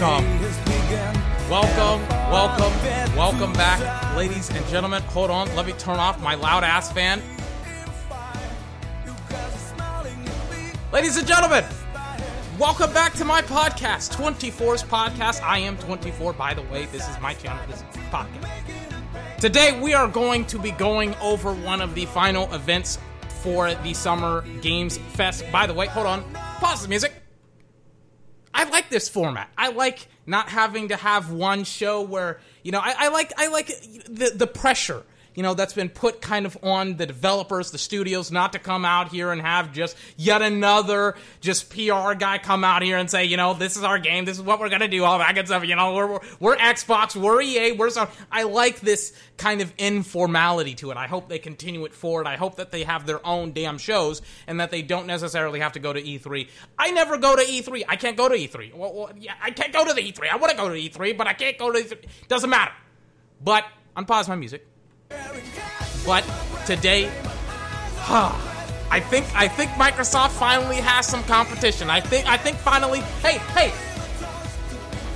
Welcome. Welcome, welcome, welcome back, ladies and gentlemen. Hold on, let me turn off my loud ass fan. Ladies and gentlemen, welcome back to my podcast, 24's podcast. I am 24, by the way. This is my channel, this is podcast. Today, we are going to be going over one of the final events for the Summer Games Fest. By the way, hold on, pause the music. Like this format. I like not having to have one show where you know I, I like I like the the pressure you know that's been put kind of on the developers, the studios, not to come out here and have just yet another just PR guy come out here and say, you know, this is our game, this is what we're gonna do, all that good stuff. You know, we're we're Xbox, we're EA, we're so. I like this kind of informality to it. I hope they continue it forward. I hope that they have their own damn shows and that they don't necessarily have to go to E3. I never go to E3. I can't go to E3. Well, well yeah, I can't go to the E3. I want to go to E3, but I can't go to E3. Doesn't matter. But unpause my music. But today, huh, I think I think Microsoft finally has some competition. I think I think finally, hey, hey,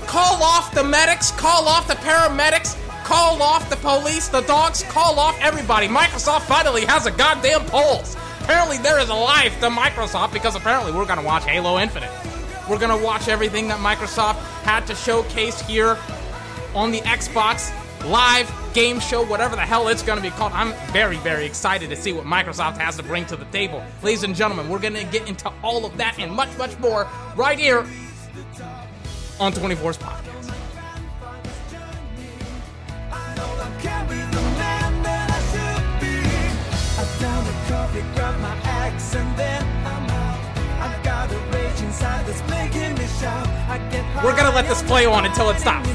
call off the medics, call off the paramedics, call off the police, the dogs, call off everybody. Microsoft finally has a goddamn pulse. Apparently there is a life to Microsoft because apparently we're gonna watch Halo Infinite. We're gonna watch everything that Microsoft had to showcase here on the Xbox live game show, whatever the hell it's going to be called. I'm very, very excited to see what Microsoft has to bring to the table. Ladies and gentlemen, we're going to get into all of that and much, much more right here on 24's podcast. We're gonna let this play on until it stops.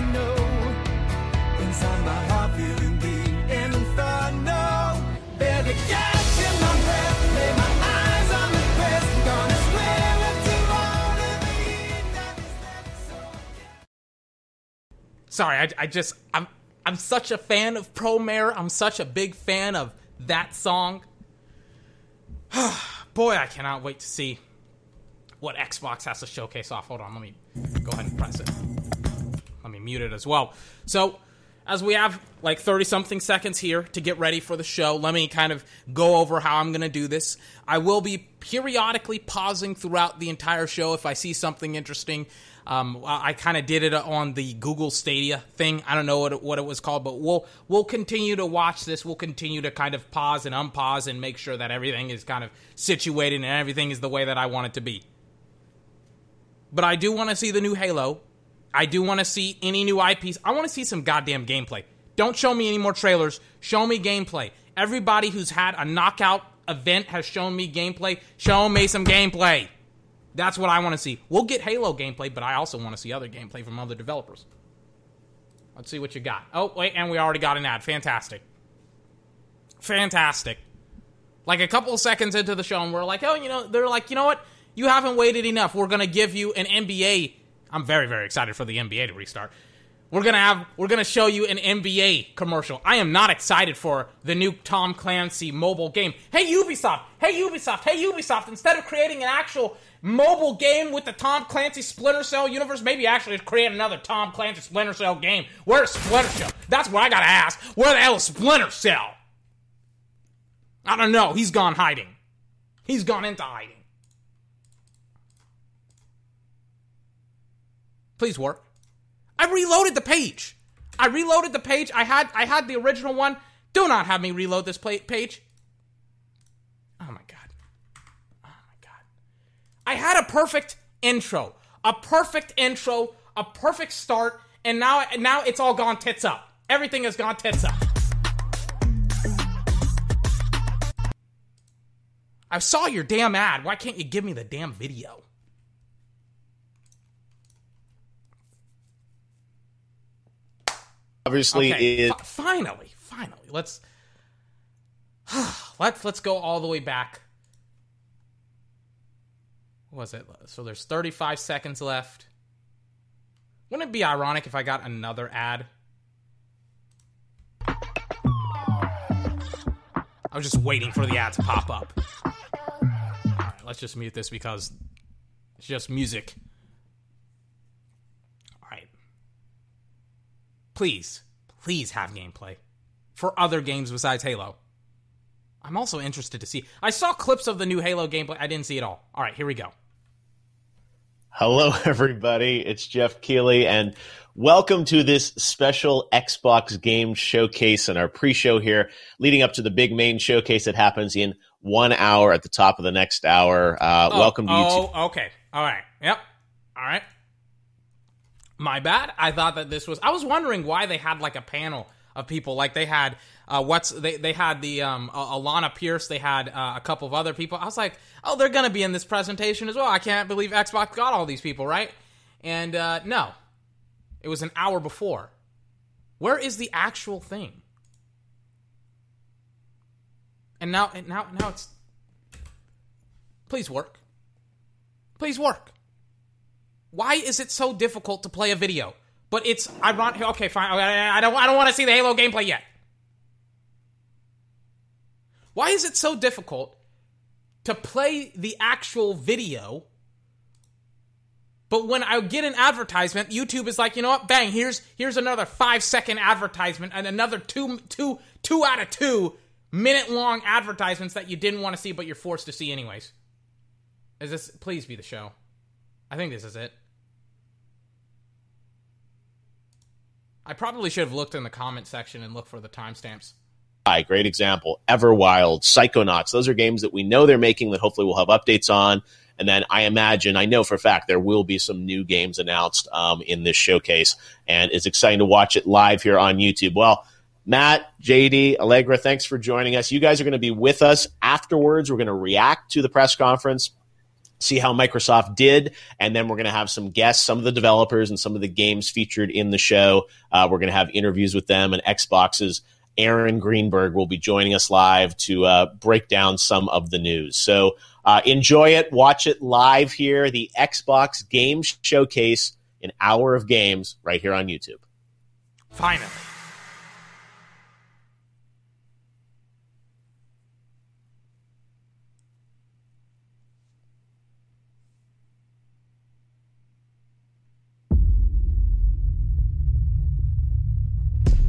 Sorry, I, I just I'm I'm such a fan of Promare. I'm such a big fan of that song. Boy, I cannot wait to see what Xbox has to showcase off. Hold on, let me go ahead and press it. Let me mute it as well. So, as we have like 30 something seconds here to get ready for the show, let me kind of go over how I'm going to do this. I will be periodically pausing throughout the entire show if I see something interesting. Um, I kind of did it on the Google Stadia thing. I don't know what it, what it was called, but we'll we'll continue to watch this. We'll continue to kind of pause and unpause and make sure that everything is kind of situated and everything is the way that I want it to be. But I do want to see the new Halo. I do want to see any new IPs. I want to see some goddamn gameplay. Don't show me any more trailers. Show me gameplay. Everybody who's had a knockout event has shown me gameplay. Show me some gameplay. That's what I want to see. We'll get Halo gameplay, but I also want to see other gameplay from other developers. Let's see what you got. Oh, wait, and we already got an ad. Fantastic. Fantastic. Like a couple seconds into the show, and we're like, oh, you know, they're like, you know what? You haven't waited enough. We're going to give you an NBA. I'm very, very excited for the NBA to restart. We're gonna have we're gonna show you an NBA commercial. I am not excited for the new Tom Clancy mobile game. Hey Ubisoft, hey Ubisoft, hey Ubisoft, instead of creating an actual mobile game with the Tom Clancy Splinter Cell universe, maybe actually create another Tom Clancy Splinter Cell game. Where's Splinter Cell? That's what I gotta ask. Where the hell is Splinter Cell? I don't know. He's gone hiding. He's gone into hiding. Please work. I reloaded the page. I reloaded the page. I had I had the original one. Do not have me reload this page. Oh my god. Oh my god. I had a perfect intro. A perfect intro, a perfect start, and now now it's all gone tits up. Everything has gone tits up. I saw your damn ad. Why can't you give me the damn video? Obviously okay, f- finally, finally. Let's let's let's go all the way back. What was it? So there's 35 seconds left. Wouldn't it be ironic if I got another ad? I was just waiting for the ad to pop up. All right, let's just mute this because it's just music please, please have gameplay for other games besides Halo. I'm also interested to see. I saw clips of the new Halo gameplay. I didn't see it all. All right, here we go. Hello, everybody. It's Geoff Keighley, and welcome to this special Xbox game showcase and our pre show here, leading up to the big main showcase that happens in one hour at the top of the next hour. Uh, oh, welcome to YouTube. Oh, okay. All right. Yep. All right. My bad. I thought that this was. I was wondering why they had like a panel of people. Like they had uh, what's they they had the um, Alanah Pearce. They had uh, a couple of other people. I was like, oh, they're gonna be in this presentation as well. I can't believe Xbox got all these people, right? And uh, no, it was an hour before. Where is the actual thing? And now, and now, now it's. Please work. Please work. Why is it so difficult to play a video? But it's ironic. Okay, fine. I don't. I don't want to see the Halo gameplay yet. Why is it so difficult to play the actual video? But when I get an advertisement, YouTube is like, you know what? Bang! Here's here's another five second advertisement and another two two two out of two minute long advertisements that you didn't want to see, but you're forced to see anyways. Is this? Please be the show. I think this is it. I probably should have looked in the comment section and looked for the timestamps. Hi, great example. Everwild, Psychonauts. Those are games that we know they're making that hopefully we'll have updates on. And then I imagine, I know for a fact, there will be some new games announced um, in this showcase. And it's exciting to watch it live here on YouTube. Well, Matt, JD, Allegra, thanks for joining us. You guys are going to be with us afterwards. We're going to react to the press conference, see how Microsoft did, and then we're going to have some guests, some of the developers and some of the games featured in the show. Uh, we're going to have interviews with them and Xbox's Aaron Greenberg will be joining us live to uh, break down some of the news. So uh, enjoy it, watch it live here, the Xbox Game Showcase, an hour of games right here on YouTube. Finally.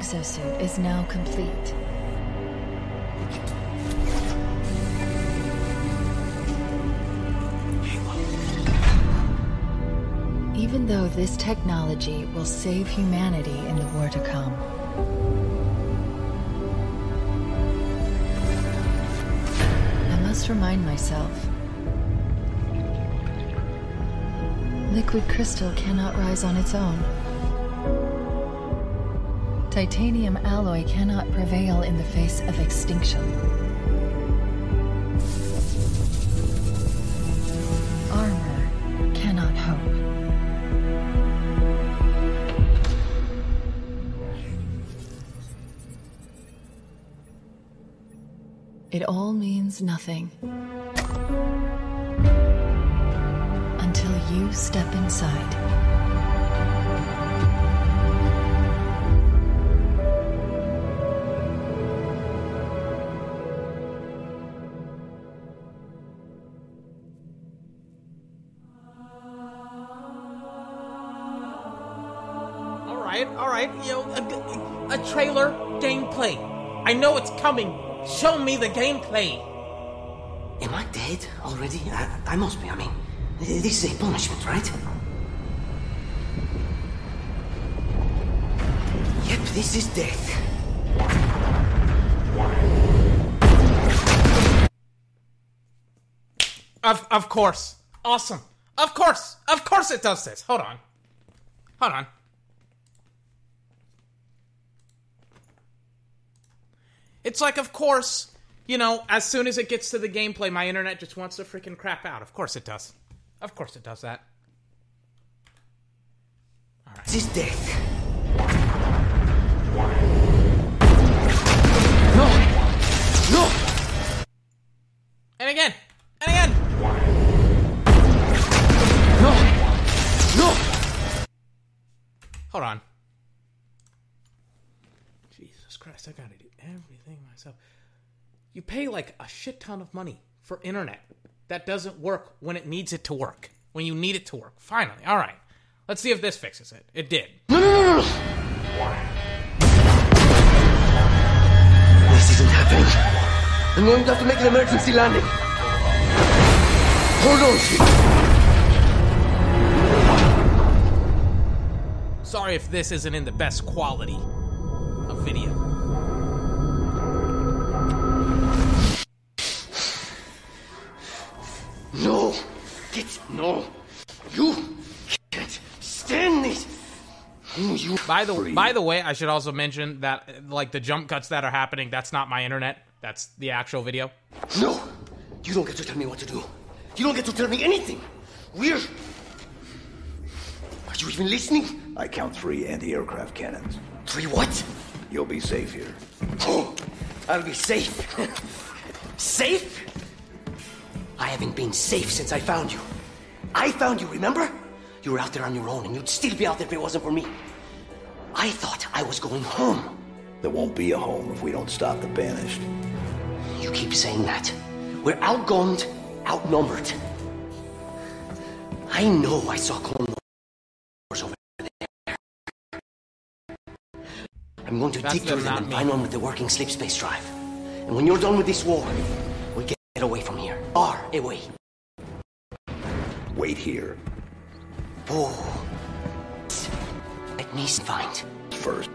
exosuit is now complete. Even though this technology will save humanity in the war to come, I must remind myself liquid crystal cannot rise on its own. Titanium alloy cannot prevail in the face of extinction. Armor cannot hope. It all means nothing. Until you step inside. Coming. Show me the gameplay. Am I dead already? I, I must be. I mean, this is a punishment, right? Yep, this is death. Of of course. Awesome. Of course. Of course it does this. Hold on. Hold on. It's like of course, you know, as soon as it gets to the gameplay, my internet just wants to freaking crap out. Of course it does. Of course it does that. This death. No! No! And again. And again. No! No! Hold on. Jesus Christ, I gotta do myself. You pay like a shit ton of money for internet that doesn't work when it needs it to work. When you need it to work. Finally. Alright. Let's see if this fixes it. It did. No, no, no, no, no! This isn't happening. I'm going to have to make an emergency landing. Hold on, Chief. Sorry if this isn't in the best quality of video. No! Get no! You can't stand this! Oh, you By the by the way, I should also mention that like the jump cuts that are happening, that's not my internet. That's the actual video. No! You don't get to tell me what to do. You don't get to tell me anything. We're. Are you even listening? I count three anti-aircraft cannons. Three what? You'll be safe here. Oh, I'll be safe. safe? I haven't been safe since I found you. I found you, remember? You were out there on your own, and you'd still be out there if it wasn't for me. I thought I was going home. There won't be a home if we don't stop the banished. You keep saying that. We're outgunned, outnumbered. I know I saw clone wars over there. I'm going to That's dig through them, them and find one with the working slipspace drive. And when you're done with this war, away. Wait here. Oh. Let me find. First,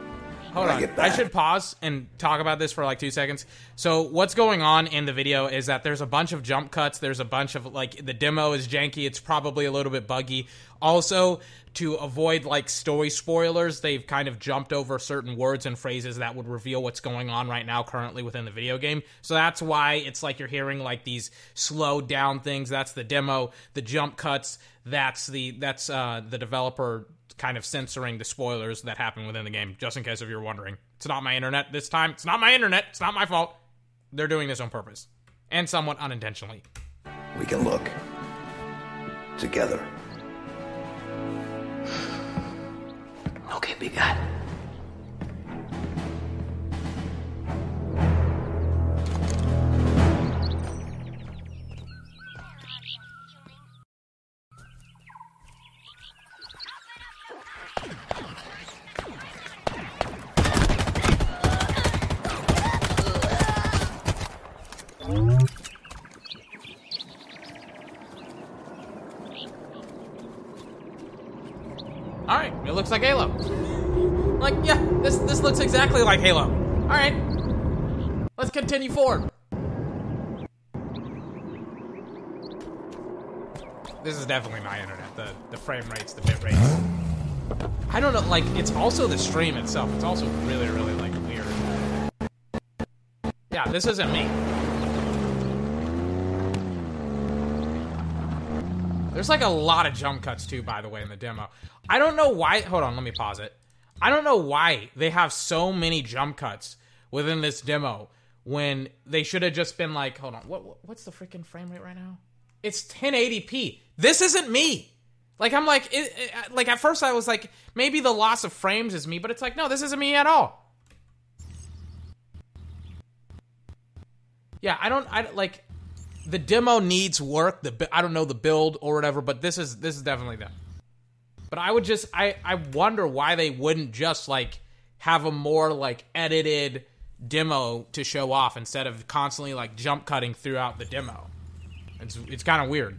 Hold on. I should pause and talk about this for like two seconds. So, what's going on in the video is that there's a bunch of jump cuts. There's a bunch of like the demo is janky. It's probably a little bit buggy. Also, to avoid like story spoilers, they've kind of jumped over certain words and phrases that would reveal what's going on right now currently within the video game. So that's why it's like you're hearing like these slowed down things. That's the demo. The jump cuts. That's the that's uh, the developer kind of censoring the spoilers that happen within the game, just in case if you're wondering. It's not my internet this time. It's not my internet. It's not my fault. They're doing this on purpose and somewhat unintentionally. we can look. Together. Okay, big guy. Halo. All right, let's continue forward. This is definitely my internet. The the frame rates, the bit rates. I don't know. Like, it's also the stream itself. It's also really, really like weird. Yeah, this isn't me. There's like a lot of jump cuts too, by the way, in the demo. I don't know why. Hold on, let me pause it. I don't know why they have so many jump cuts within this demo when they should have just been like, hold on, what, what what's the freaking frame rate right now? It's 1080p. This isn't me. Like I'm like, it, it- uh, like at first I was like, maybe the loss of frames is me, but it's like, no, this isn't me at all. Yeah, I don't. I like the demo needs work. The I don't know the build or whatever, but this is this is definitely them. But I would just I I wonder why they wouldn't just like have a more like edited demo to show off instead of constantly like jump cutting throughout the demo. It's it's kind of weird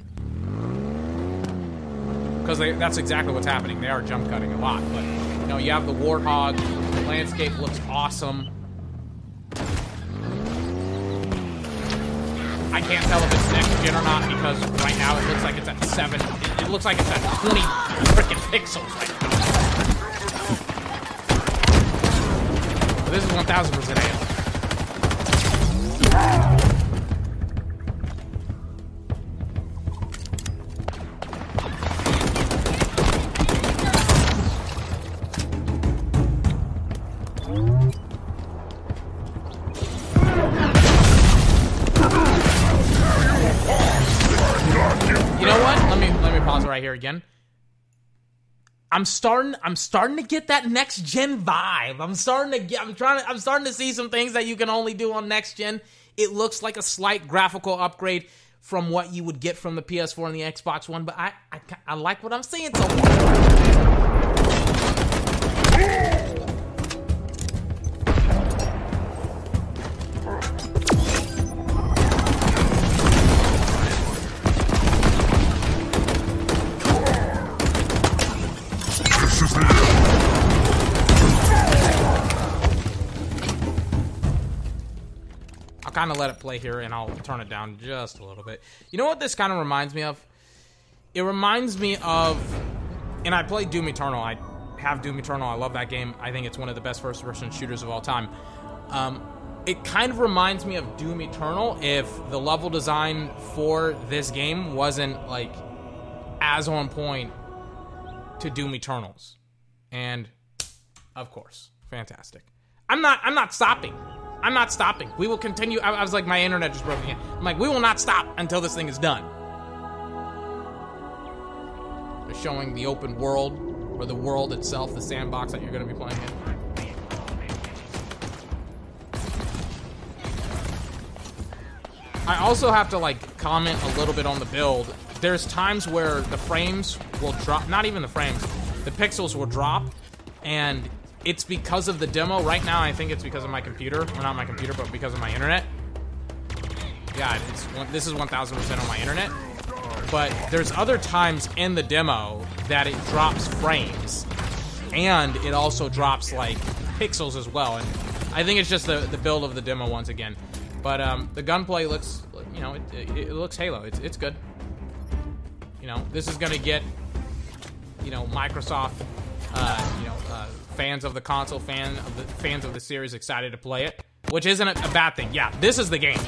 because that's exactly what's happening. They are jump cutting a lot, but you know you have the warthog. The landscape looks awesome. I can't tell if it's next gen or not because right now it looks like it's at seven. It, it looks like it's at 20 freaking pixels right now. But this is 1000% AL. Again. I'm starting I'm starting to get that next gen vibe. I'm starting to get I'm trying to I'm starting to see some things that you can only do on next gen. It looks like a slight graphical upgrade from what you would get from the PS4 and the Xbox One, but I I, I like what I'm seeing so far. Kind of let it play here, and I'll turn it down just a little bit. You know what this kind of reminds me of? It reminds me of, and I played Doom Eternal. I have Doom Eternal. I love that game. I think it's one of the best first-person shooters of all time. Um, it kind of reminds me of Doom Eternal if the level design for this game wasn't like as on point to Doom Eternals. And of course, fantastic. I'm not I'm not stopping. I'm not stopping. We will continue. I, I was like, my internet just broke again. I'm like, we will not stop until this thing is done. They're showing the open world, or the world itself, the sandbox that you're going to be playing in. I also have to like comment a little bit on the build. There's times where the frames will drop, not even the frames, the pixels will drop, and it's because of the demo. Right now, I think it's because of my computer. Well, not my computer, but because of my internet. Yeah, it's this is 1,000% on my internet. But there's other times in the demo that it drops frames. And it also drops, like, pixels as well. And I think it's just the, the build of the demo once again. But um, the gunplay looks, you know, it, it, it looks Halo. It's, it's good. You know, this is going to get, you know, Microsoft, uh, you know, uh, fans of the console, fan of the fans of the series excited to play it, which isn't a, a bad thing. Yeah, this is the game.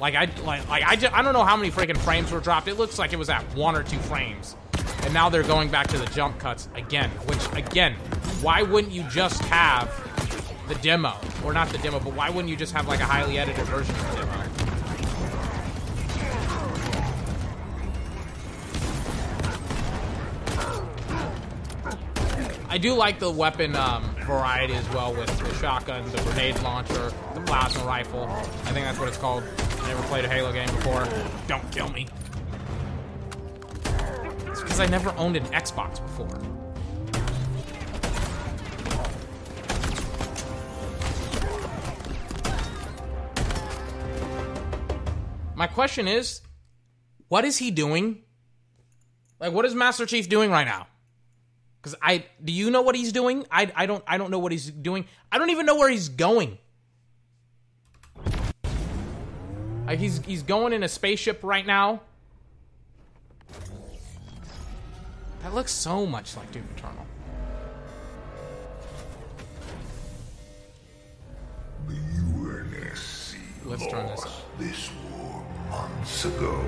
Like I like, like I, just, I don't know how many freaking frames were dropped. It looks like it was at one or two frames. And now they're going back to the jump cuts again, which again, why wouldn't you just have the demo or not the demo, but why wouldn't you just have like a highly edited version of the demo? I do like the weapon um, variety as well with the shotgun, the grenade launcher, the plasma rifle. I think that's what it's called. I never played a Halo game before. Don't kill me. It's because I never owned an Xbox before. My question is, what is he doing? Like, what is Master Chief doing right now? Because I do you know what he's doing? I I don't I don't know what he's doing. I don't even know where he's going. Like he's he's going in a spaceship right now. That looks so much like Doom Eternal. The UNSC Let's turn this. This war months ago.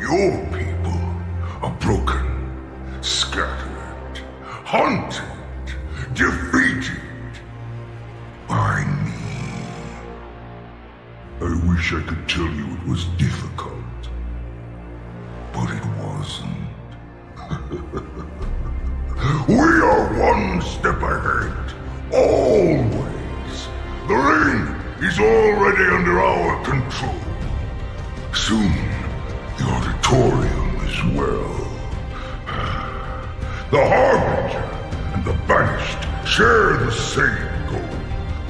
Your people are broken, scattered hunted, defeated by me. I wish I could tell you it was difficult, but it wasn't. we are one step ahead, always. The ring is already under our control. Soon, the auditorium as well. The Harbinger the banished share the same goal.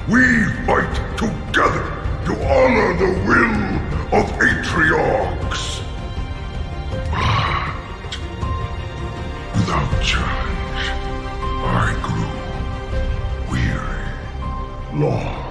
We fight together to honor the will of Atriox. But without challenge, I grew weary, lost.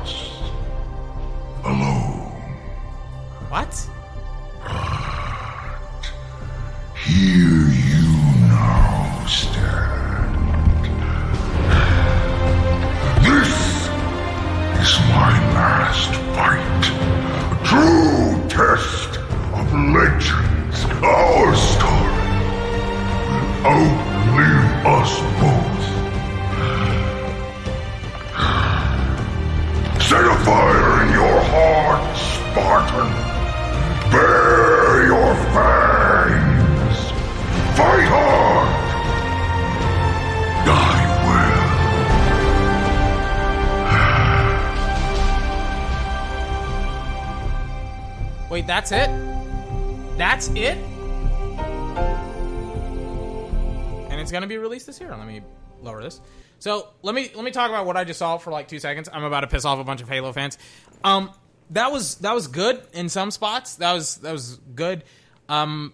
This. So let me let me talk about what I just saw for like two seconds. I'm about to piss off a bunch of Halo fans. Um, that was that was good in some spots. That was that was good. Um,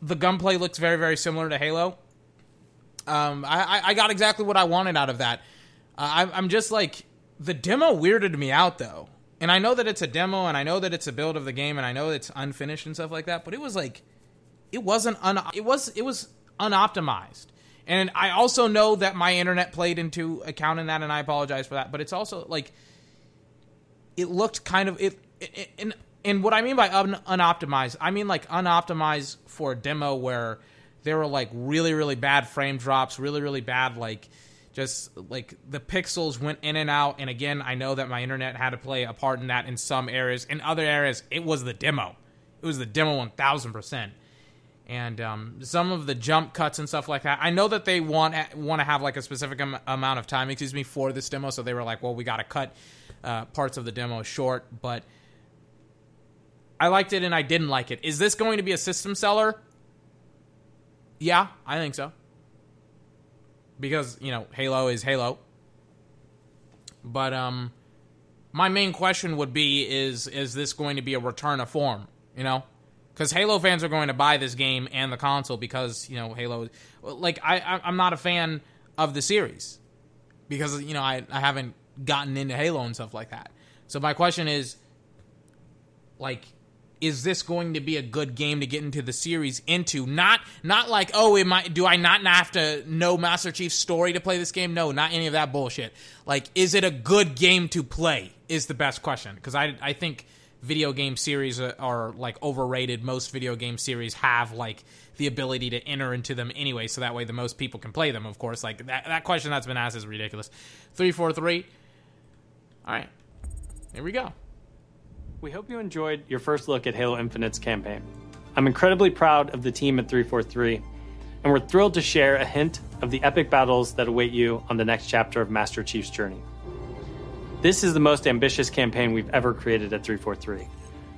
the gunplay looks very very similar to Halo. Um, I, I, got exactly what I wanted out of that. Uh, I, I'm just like the demo weirded me out though, and I know that it's a demo, and I know that it's a build of the game, and I know it's unfinished and stuff like that. But it was like, it wasn't un. It was it was unoptimized, and I also know that my internet played into account in that, and I apologize for that. But it's also like, it looked kind of it. it and and what I mean by un, unoptimized, I mean like unoptimized for a demo where there were like really really bad frame drops, really really bad like just like the pixels went in and out. And again, I know that my internet had to play a part in that in some areas. In other areas, it was the demo. It was the demo one thousand percent. And um, some of the jump cuts and stuff like that. I know that they want want to have like a specific am- amount of time, excuse me, for this demo. So they were like, well, we got to cut uh, parts of the demo short. But I liked it and I didn't like it. Is this going to be a system seller? Yeah, I think so. Because, you know, Halo is Halo. But um my main question would be is is this going to be a return of form, you know? Cuz Halo fans are going to buy this game and the console because, you know, Halo like I I'm not a fan of the series because you know, I I haven't gotten into Halo and stuff like that. So my question is like is this going to be a good game to get into the series into? Not not like oh it might do i not have to know master chief's story to play this game? No not any of that bullshit. Like is it a good game to play is the best question. Because i i think video game series are, are like overrated. Most video game series have like the ability to enter into them anyway so that way the most people can play them of course. Like that, that question that's been asked is ridiculous. 343 all right. Here we go. We hope you enjoyed your first look at Halo Infinite's campaign. I'm incredibly proud of the team at 343, and we're thrilled to share a hint of the epic battles that await you on the next chapter of Master Chief's journey. This is the most ambitious campaign we've ever created at 343.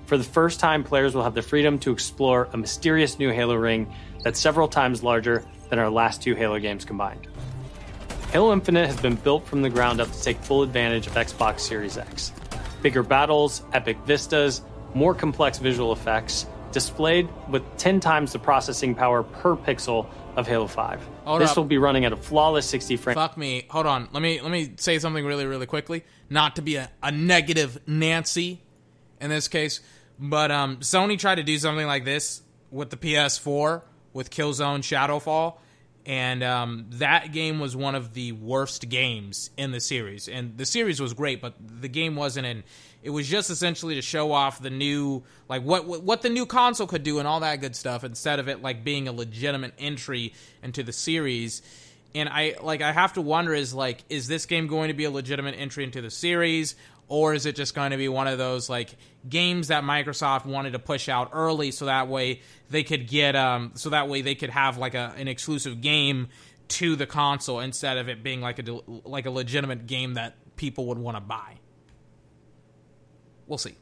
For the first time, players will have the freedom to explore a mysterious new Halo ring that's several times larger than our last two Halo games combined. Halo Infinite has been built from the ground up to take full advantage of Xbox Series X. Bigger battles, epic vistas, more complex visual effects, displayed with 10 times the processing power per pixel of Halo 5. Hold this up. will be running at a flawless 60 frames. Fuck me. Hold on. Let me let me say something really really quickly. Not to be a, a negative Nancy in this case, but um, Sony tried to do something like this with the PS4 with Killzone Shadowfall, and um, that game was one of the worst games in the series. And the series was great, but the game wasn't. And it was just essentially to show off the new, like what what the new console could do and all that good stuff, instead of it like being a legitimate entry into the series. And I like I have to wonder is like is this game going to be a legitimate entry into the series or is it just going to be one of those like games that Microsoft wanted to push out early so that way they could get um so that way they could have like a an exclusive game to the console instead of it being like a like a legitimate game that people would want to buy. We'll see.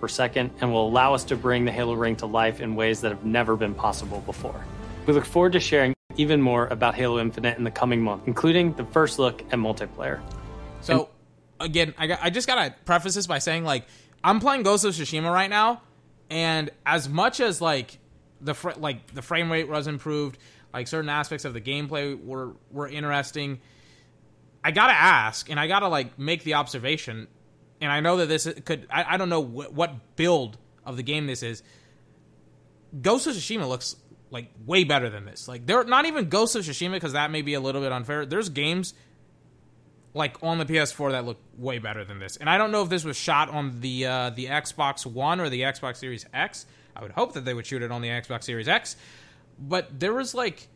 per second and will allow us to bring the Halo ring to life in ways that have never been possible before. We look forward to sharing even more about Halo Infinite in the coming month, including the first look at multiplayer. So again, I got, I just gotta preface this by saying like I'm playing Ghost of Tsushima right now, and as much as like the fr- like the frame rate was improved, like certain aspects of the gameplay were were interesting. I gotta ask, and I gotta like make the observation, and I know that this could. I, I don't know wh- what build of the game this is. Ghost of Tsushima looks like way better than this. Like they're not even Ghost of Tsushima because that may be a little bit unfair. There's games like on the PS4 that look way better than this. And I don't know if this was shot on the uh, the Xbox One or the Xbox Series X. I would hope that they would shoot it on the Xbox Series X. But there was like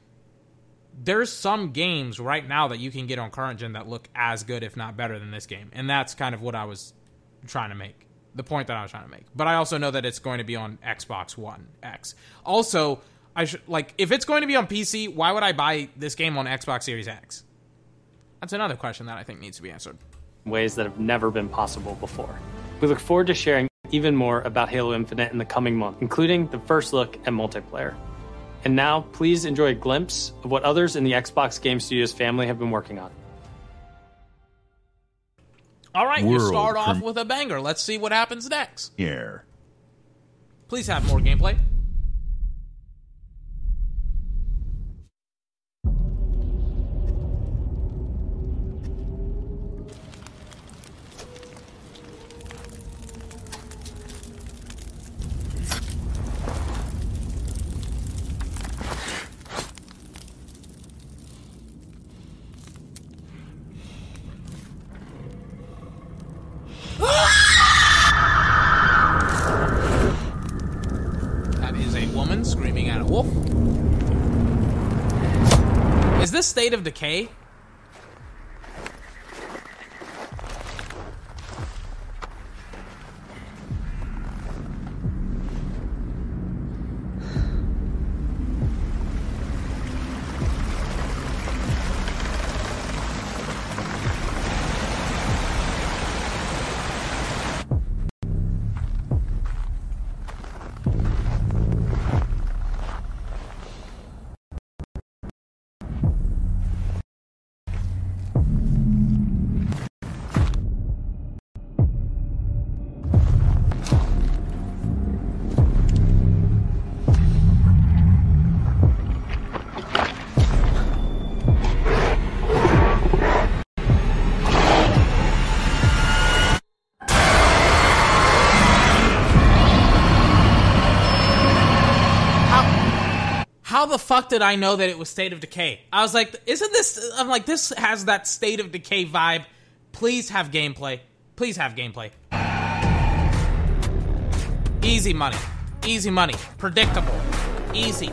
there's some games right now that you can get on current gen that look as good if not better than this game. And that's kind of what I was trying to make. The point that I was trying to make. But I also know that it's going to be on Xbox One X. Also, I should like if it's going to be on PC, why would I buy this game on Xbox Series X? That's another question that I think needs to be answered. ways that have never been possible before. We look forward to sharing even more about Halo Infinite in the coming month, including the first look at multiplayer. And now, please enjoy a glimpse of what others in the Xbox Game Studios family have been working on. All right, you start off with a banger. Let's see what happens next. Here. Please have more gameplay. State of Decay? How the fuck did I know that it was State of Decay? I was like, isn't this? I'm like, this has that State of Decay vibe. Please have gameplay. Please have gameplay. Easy money. Easy money. Predictable. Easy.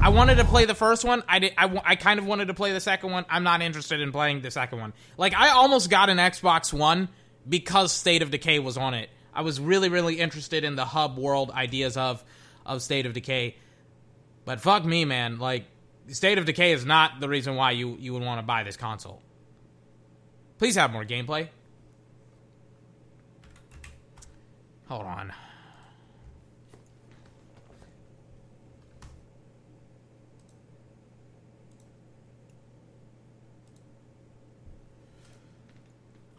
I wanted to play the first one. I did. I, I kind of wanted to play the second one. I'm not interested in playing the second one. Like I almost got an Xbox One because State of Decay was on it. I was really, really interested in the hub world ideas of of State of Decay. But fuck me, man. Like, State of Decay is not the reason why you, you would want to buy this console. Please have more gameplay. Hold on.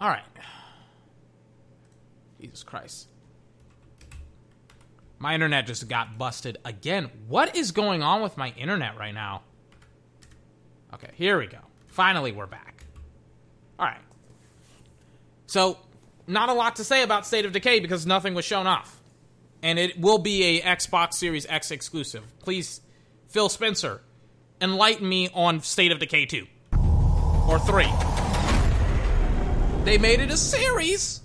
All right. Jesus Christ. My internet just got busted again. What is going on with my internet right now? Okay, here we go. Finally, we're back. All right. So, not a lot to say about State of Decay because nothing was shown off. And it will be a Xbox Series X exclusive. Please, Phil Spencer, enlighten me on State of Decay 2 or 3. They made it a series.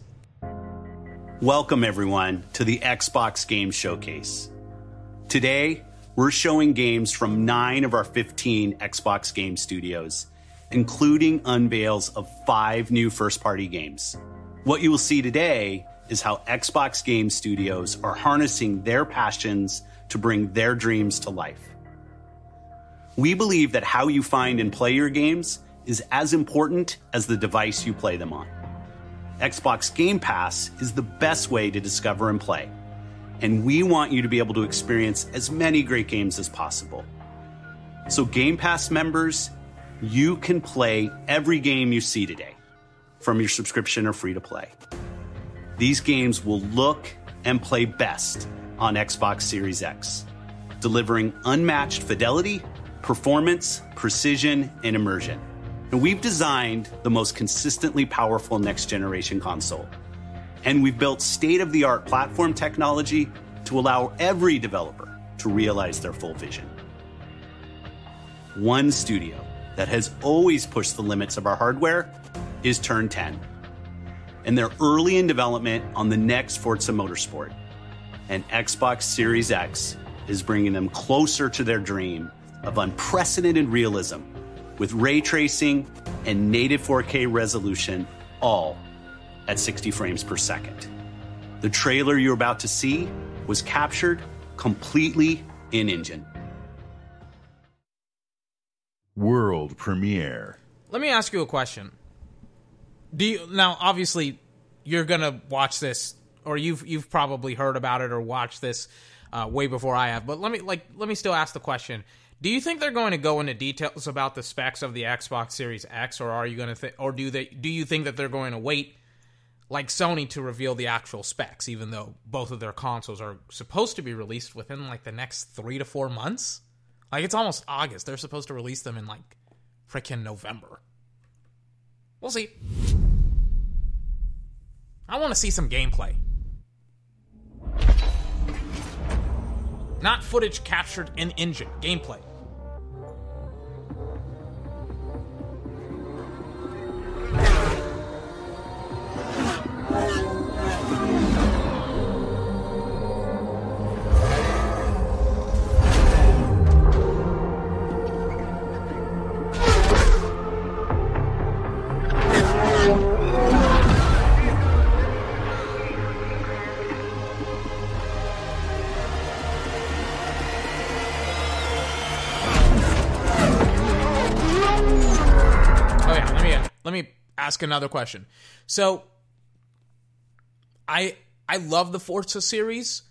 Welcome, everyone, to the Xbox Game Showcase. Today, we're showing games from nine of our 15 Xbox game studios, including unveils of five new first party games. What you will see today is how Xbox game studios are harnessing their passions to bring their dreams to life. We believe that how you find and play your games is as important as the device you play them on. Xbox Game Pass is the best way to discover and play. And we want you to be able to experience as many great games as possible. So, Game Pass members, you can play every game you see today from your subscription or free to play. These games will look and play best on Xbox Series X, delivering unmatched fidelity, performance, precision, and immersion. And we've designed the most consistently powerful next generation console. And we've built state of the art platform technology to allow every developer to realize their full vision. One studio that has always pushed the limits of our hardware is Turn 10. And they're early in development on the next Forza Motorsport. And Xbox Series X is bringing them closer to their dream of unprecedented realism with ray tracing and native 4K resolution, all at 60 frames per second. The trailer you're about to see was captured completely in engine. World premiere. Let me ask you a question. Do you now obviously you're gonna watch this or you've you've probably heard about it or watched this uh, way before I have, but let me like let me still ask the question. Do you think they're going to go into details about the specs of the Xbox Series X, or are you going to th- or do they do you think that they're going to wait like Sony to reveal the actual specs, even though both of their consoles are supposed to be released within like the next three to four months? Like it's almost August. They're supposed to release them in like freaking November. We'll see. I want to see some gameplay. Not footage captured in engine, gameplay. Ask another question. So I I love the Forza series.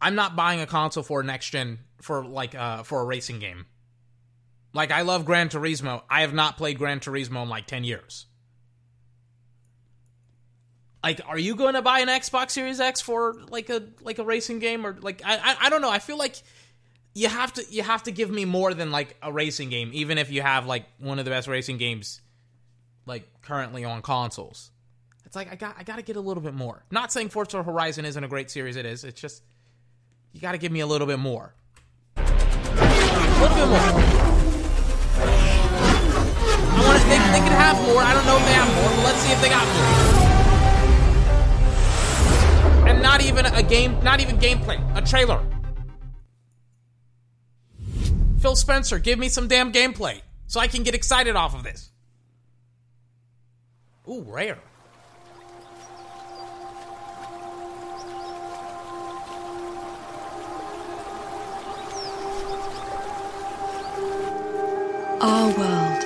I'm not buying a console for next gen for like uh for a racing game. Like I love Gran Turismo. I have not played Gran Turismo in like 10 years. Like are you going to buy an Xbox Series X for like a like a racing game or like I I, I don't know. I feel like you have to you have to give me more than like a racing game even if you have like one of the best racing games like currently on consoles. It's like I got I got to get a little bit more. Not saying Forza Horizon isn't a great series it is. It's just you got to give me a little bit more. A little bit more. I want to they, they can have more. I don't know if they have more, but let's see if they got more. And not even a game, not even gameplay, a trailer. Phil Spencer, give me some damn gameplay so I can get excited off of this. Ooh, rare. Our world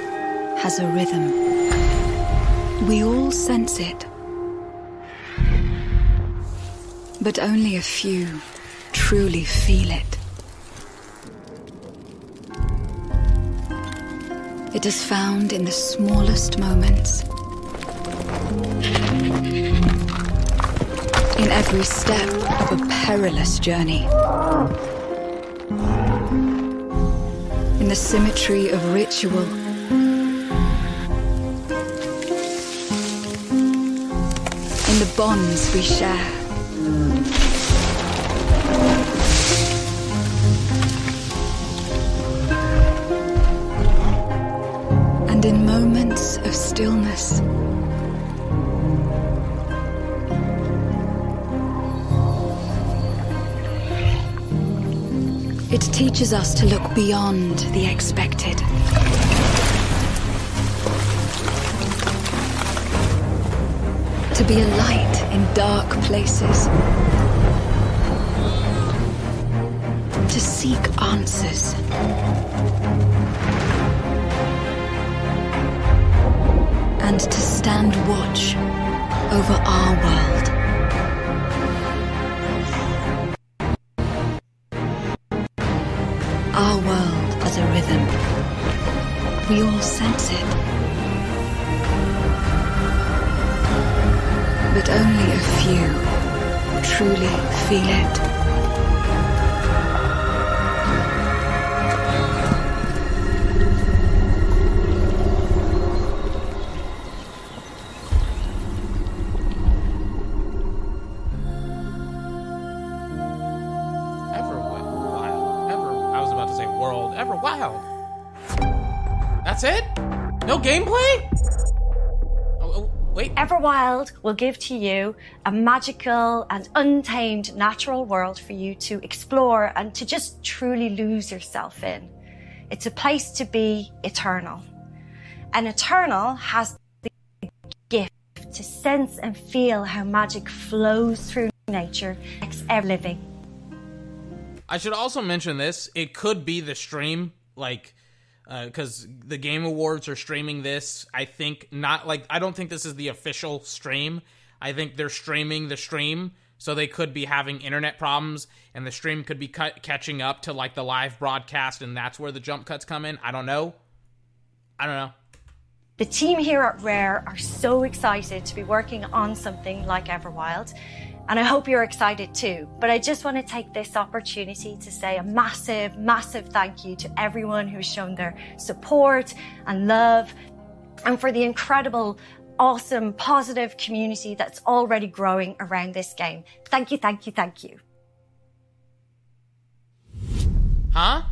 has a rhythm. We all sense it. But only a few truly feel it. It is found in the smallest moments. In every step of a perilous journey. In the symmetry of ritual. In the bonds we share. And in moments of stillness. It teaches us to look beyond the expected. To be a light in dark places. To seek answers. And to stand watch over our world. Our world has a rhythm. We all sense it. But only a few truly feel it. Everwild will give to you a magical and untamed natural world for you to explore and to just truly lose yourself in. It's a place to be eternal. And eternal has the gift to sense and feel how magic flows through nature, every living. I should also mention this. It could be the stream, like, because uh, the Game Awards are streaming this. I think not like I don't think this is the official stream. I think they're streaming the stream, so they could be having internet problems, and the stream could be cut, catching up to like the live broadcast, and that's where the jump cuts come in. I don't know. I don't know. The team here at Rare are so excited to be working on something like Everwild. And I hope you're excited too. But I just want to take this opportunity to say a massive, massive thank you to everyone who's shown their support and love and for the incredible, awesome, positive community that's already growing around this game. Thank you, thank you, thank you. Huh?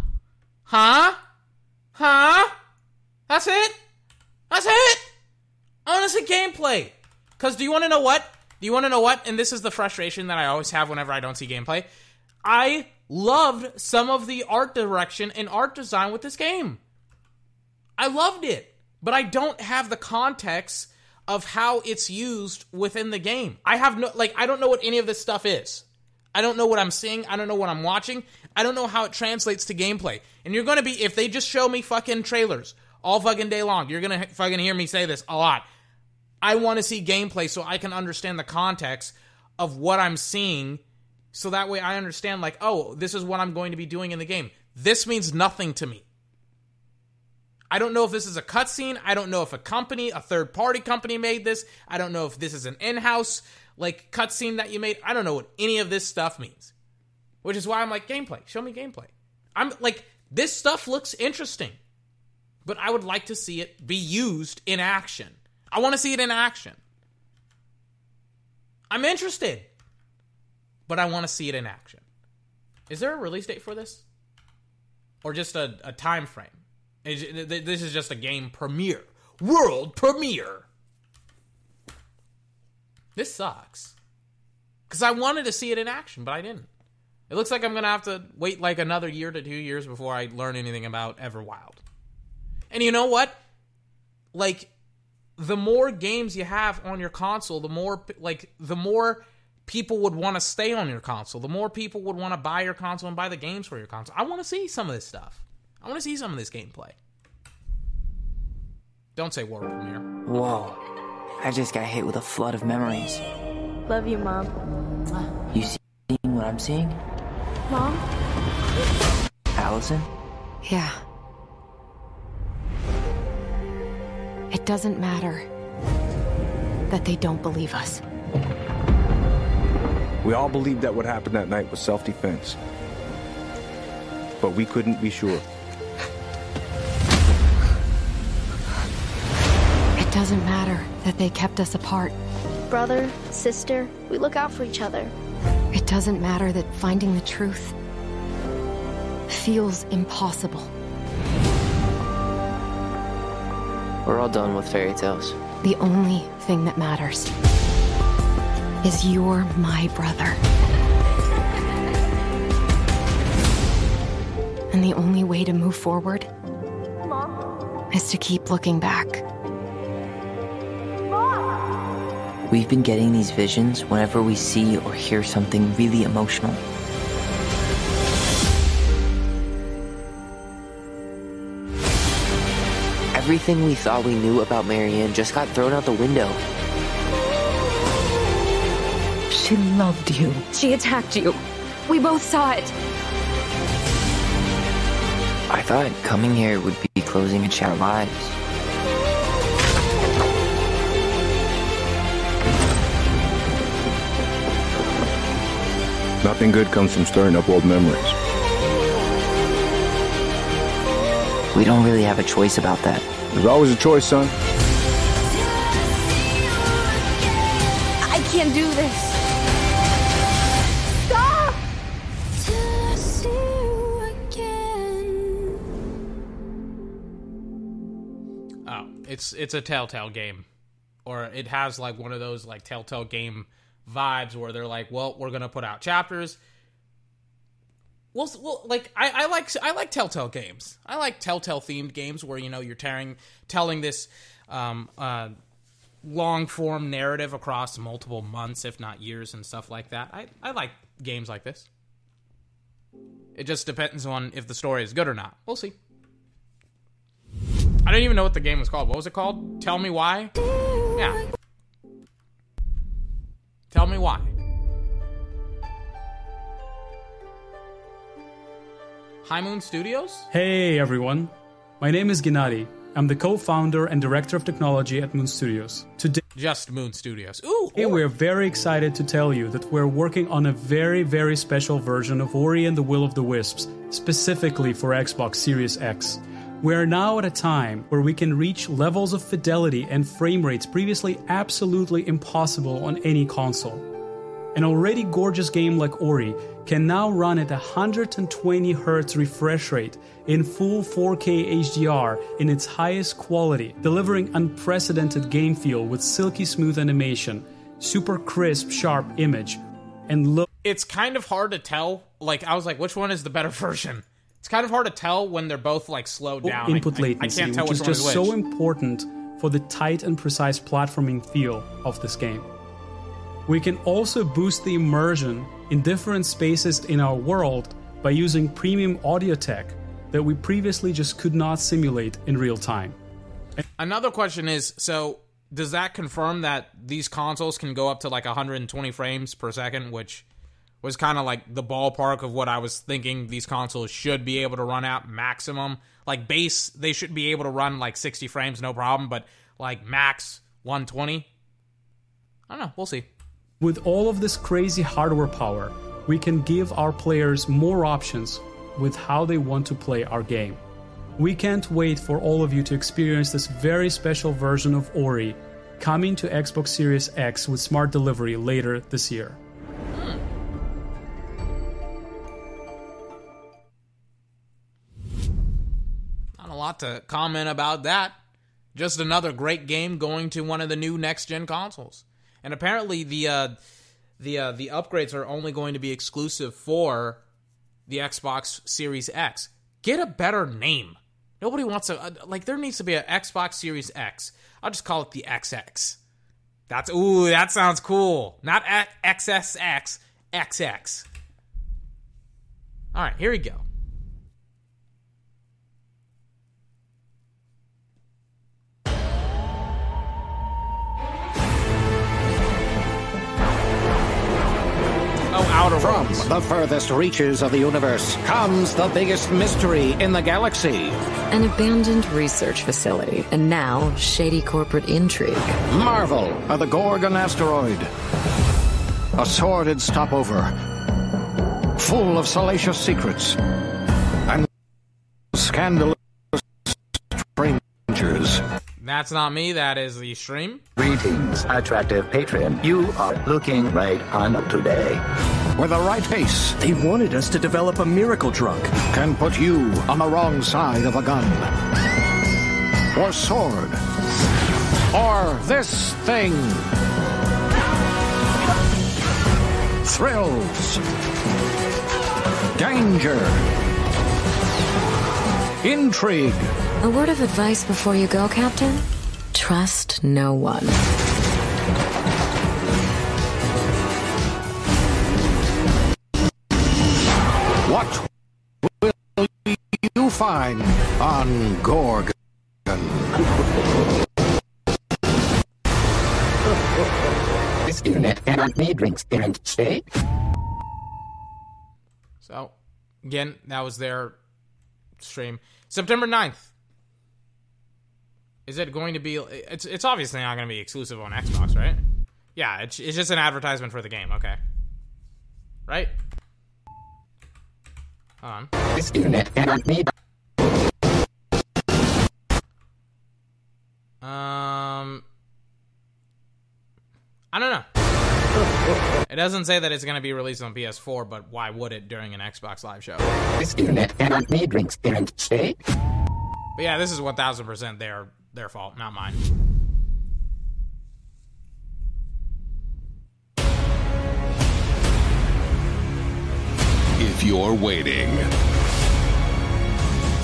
Huh? Huh? That's it? That's it? See gameplay. Because do you want to know what? Do you want to know what? And this is the frustration that I always have whenever I don't see gameplay. I loved some of the art direction and art design with this game. I loved it, but I don't have the context of how it's used within the game. I have no like I don't know what any of this stuff is. I don't know what I'm seeing. I don't know what I'm watching. I don't know how it translates to gameplay. And you're going to be if they just show me fucking trailers all fucking day long, you're going to fucking hear me say this a lot. I want to see gameplay so I can understand the context of what I'm seeing so that way I understand like, oh, this is what I'm going to be doing in the game. This means nothing to me. I don't know if this is a cutscene. I don't know if a company, a third party company made this. I don't know if this is an in-house like cutscene that you made. I don't know what any of this stuff means. Which is why I'm like gameplay. Show me gameplay. I'm like this stuff looks interesting. But I would like to see it be used in action. I want to see it in action. I'm interested, but I want to see it in action. Is there a release date for this, or just a, a time frame? Is, this is just a game premiere, world premiere. This sucks because I wanted to see it in action, but I didn't. It looks like I'm gonna have to wait like another year to two years before I learn anything about Everwild. And you know what? Like the more games you have on your console, the more like the more people would want to stay on your console. The more people would want to buy your console and buy the games for your console. I want to see some of this stuff. I want to see some of this gameplay. Don't say world premiere. Whoa. I just got hit with a flood of memories. Love you, Mom. You seeing what I'm seeing? Mom? Allison? Yeah. It doesn't matter that they don't believe us. We all believed that what happened that night was self defense. But we couldn't be sure. It doesn't matter that they kept us apart. Brother, sister, we look out for each other. It doesn't matter that finding the truth feels impossible. We're all done with fairy tales. The only thing that matters is you're my brother. And the only way to move forward Mom? is to keep looking back. Mom! We've been getting these visions whenever we see or hear something really emotional. Everything we thought we knew about Marianne just got thrown out the window. She loved you. She attacked you. We both saw it. I thought coming here would be closing each our lives. Nothing good comes from stirring up old memories. We don't really have a choice about that. There's always a choice, son. I can't do this. Stop! Oh, it's it's a telltale game. Or it has like one of those like telltale game vibes where they're like, well, we're gonna put out chapters well, well, like I, I like I like Telltale games. I like Telltale themed games where you know you're tearing, telling this um, uh, long form narrative across multiple months, if not years, and stuff like that. I, I like games like this. It just depends on if the story is good or not. We'll see. I don't even know what the game was called. What was it called? Tell me why? Yeah. Tell me why. High Moon Studios? Hey everyone, my name is Gennady. I'm the co-founder and director of technology at Moon Studios. Today, just Moon Studios. Ooh, Hey, we're very excited to tell you that we're working on a very, very special version of Ori and the Will of the Wisps, specifically for Xbox Series X. We are now at a time where we can reach levels of fidelity and frame rates previously absolutely impossible on any console. An already gorgeous game like Ori can now run at 120 Hz refresh rate in full 4K HDR in its highest quality, delivering unprecedented game feel with silky smooth animation, super crisp, sharp image, and look. It's kind of hard to tell. Like, I was like, which one is the better version? It's kind of hard to tell when they're both like slowed oh, down. input I, I- latency, I can't tell which is just so important for the tight and precise platforming feel of this game. We can also boost the immersion in different spaces in our world by using premium audio tech that we previously just could not simulate in real time. Another question is so does that confirm that these consoles can go up to like 120 frames per second, which was kind of like the ballpark of what I was thinking these consoles should be able to run at maximum. Like base, they should be able to run like 60 frames, no problem, but like max 120. I don't know. We'll see. With all of this crazy hardware power, we can give our players more options with how they want to play our game. We can't wait for all of you to experience this very special version of Ori coming to Xbox Series X with smart delivery later this year. Not a lot to comment about that. Just another great game going to one of the new next gen consoles. And apparently the uh, the uh, the upgrades are only going to be exclusive for the Xbox Series X. Get a better name. Nobody wants to like. There needs to be an Xbox Series X. I'll just call it the XX. That's ooh, that sounds cool. Not a- XSX, XX. All right, here we go. Outer From Worlds. the furthest reaches of the universe comes the biggest mystery in the galaxy. An abandoned research facility, and now shady corporate intrigue. Marvel of the Gorgon asteroid. A sordid stopover, full of salacious secrets and scandalous strangers. That's not me. That is the stream. Greetings, attractive patron. You are looking right on today. With the right pace, They wanted us to develop a miracle drug. can put you on the wrong side of a gun. Or sword. Or this thing. Thrills. Danger. Intrigue. A word of advice before you go, Captain? Trust no one. Find on Gorgon? This internet cannot be drinks parent state. So, again, that was their stream. September 9th. Is it going to be. It's, it's obviously not going to be exclusive on Xbox, right? Yeah, it's, it's just an advertisement for the game, okay. Right? Hold on. This internet cannot be. Um. I don't know. It doesn't say that it's going to be released on PS4, but why would it during an Xbox Live show? This internet cannot be drinks parent state. But yeah, this is 1000% their their fault, not mine. If you're waiting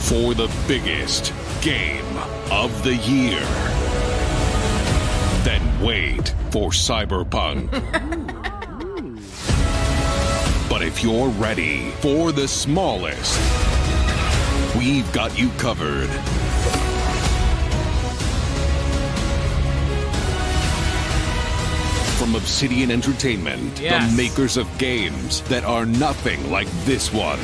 for the biggest game of the year, then wait for Cyberpunk. but if you're ready for the smallest, we've got you covered. From Obsidian Entertainment, Yes. the makers of games that are nothing like this one.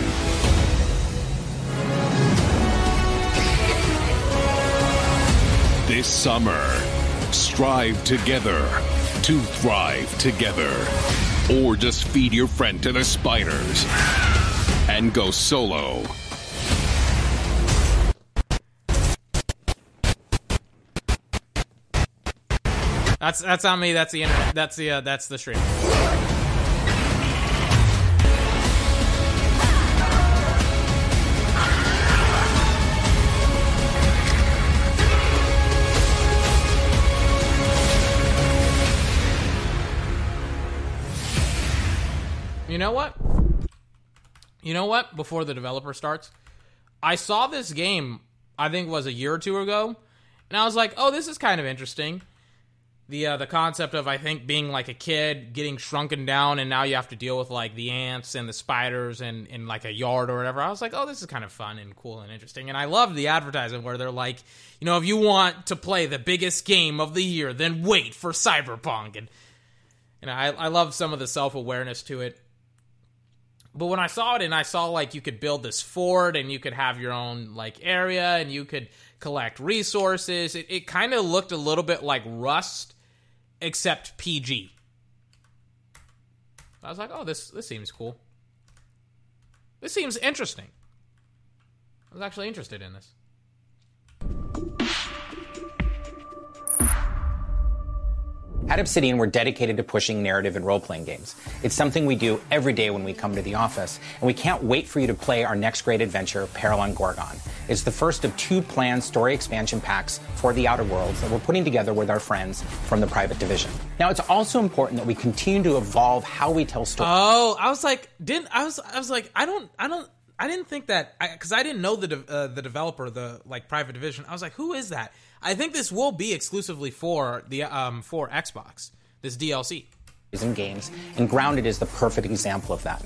This summer, strive together to thrive together. Or just feed your friend to the spiders and go solo. That's that's on me. That's the internet. That's the uh, that's the stream. Know what? You know what? Before the developer starts, I saw this game. I think was a year or two ago, and I was like, "Oh, this is kind of interesting." the uh, the concept of I think being like a kid getting shrunken down and now you have to deal with like the ants and the spiders and in like a yard or whatever. I was like, oh, this is kind of fun and cool and interesting. And I love the advertisement where they're like, you know, if you want to play the biggest game of the year, then wait for Cyberpunk. And and I I love some of the self awareness to it. But when I saw it and I saw like you could build this fort and you could have your own like area and you could collect resources, it, it kind of looked a little bit like Rust except PG. I was like, oh, this this seems cool. This seems interesting. I was actually interested in this. At Obsidian, we're dedicated to pushing narrative and role playing games. It's something we do every day when we come to the office, and we can't wait for you to play our next great adventure, Peril on Gorgon. It's the first of two planned story expansion packs for the Outer Worlds that we're putting together with our friends from the Private Division. Now, it's also important that we continue to evolve how we tell stories. Oh, I was like, didn't I was I was like, I don't I don't I didn't think that because I, didn't know the de- uh, the developer, the like private division. I was like, who is that? I think this will be exclusively for the um for Xbox. This DLC. in games, and Grounded is the perfect example of that.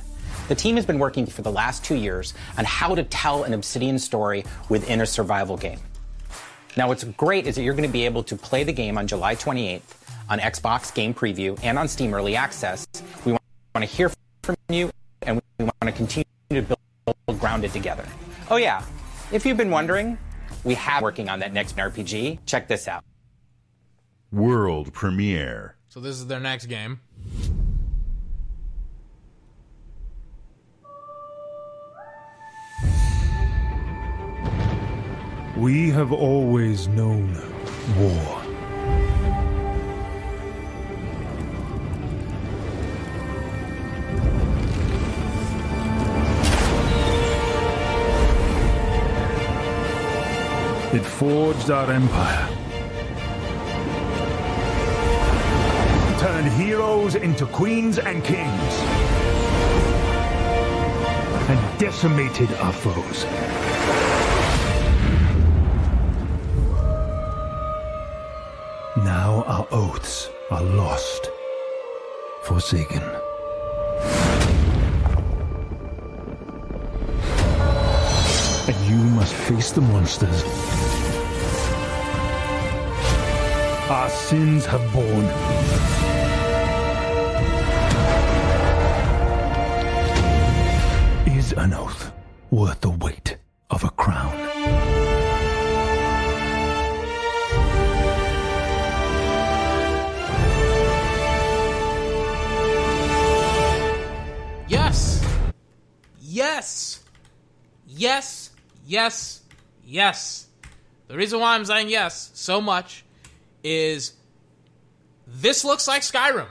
The team has been working for the last two years on how to tell an Obsidian story within a survival game. Now, what's great is that you're going to be able to play the game on July 28th on Xbox Game Preview and on Steam Early Access. We want to hear from you, and we want to continue to build Grounded together. Oh, yeah, if you've been wondering, we have working on that next RPG. Check this out. World premiere. So this is their next game. We have always known war. It forged our empire. Turned heroes into queens and kings. And decimated our foes. Now our oaths are lost, forsaken. You must face the monsters our sins have borne. Is an oath worth the weight of a crown? Yes. Yes. Yes. Yes. Yes. The reason why I'm saying yes so much is this looks like Skyrim.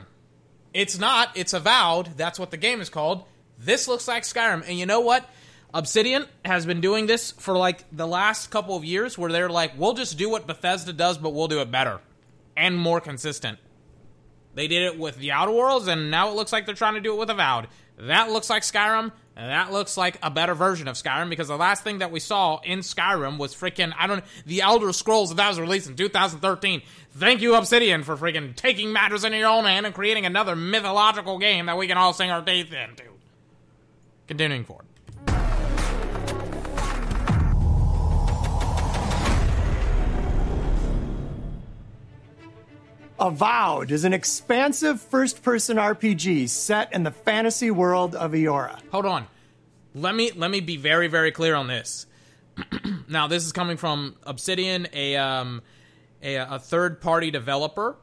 It's not. It's Avowed. That's what the game is called. This looks like Skyrim. And you know what? Obsidian has been doing this for like the last couple of years where they're like, we'll just do what Bethesda does, but we'll do it better and more consistent. They did it with the Outer Worlds, and now it looks like they're trying to do it with Avowed. That looks like Skyrim, and that looks like a better version of Skyrim because the last thing that we saw in Skyrim was freaking, I don't the Elder Scrolls that was released in 2013. Thank you, Obsidian, for freaking taking matters into your own hand and creating another mythological game that we can all sing our teeth into. Continuing forward. Avowed is an expansive first person RPG set in the fantasy world of Eora. Hold on. Let me let me be very very clear on this. now, this is coming from Obsidian, a um a, a third party developer.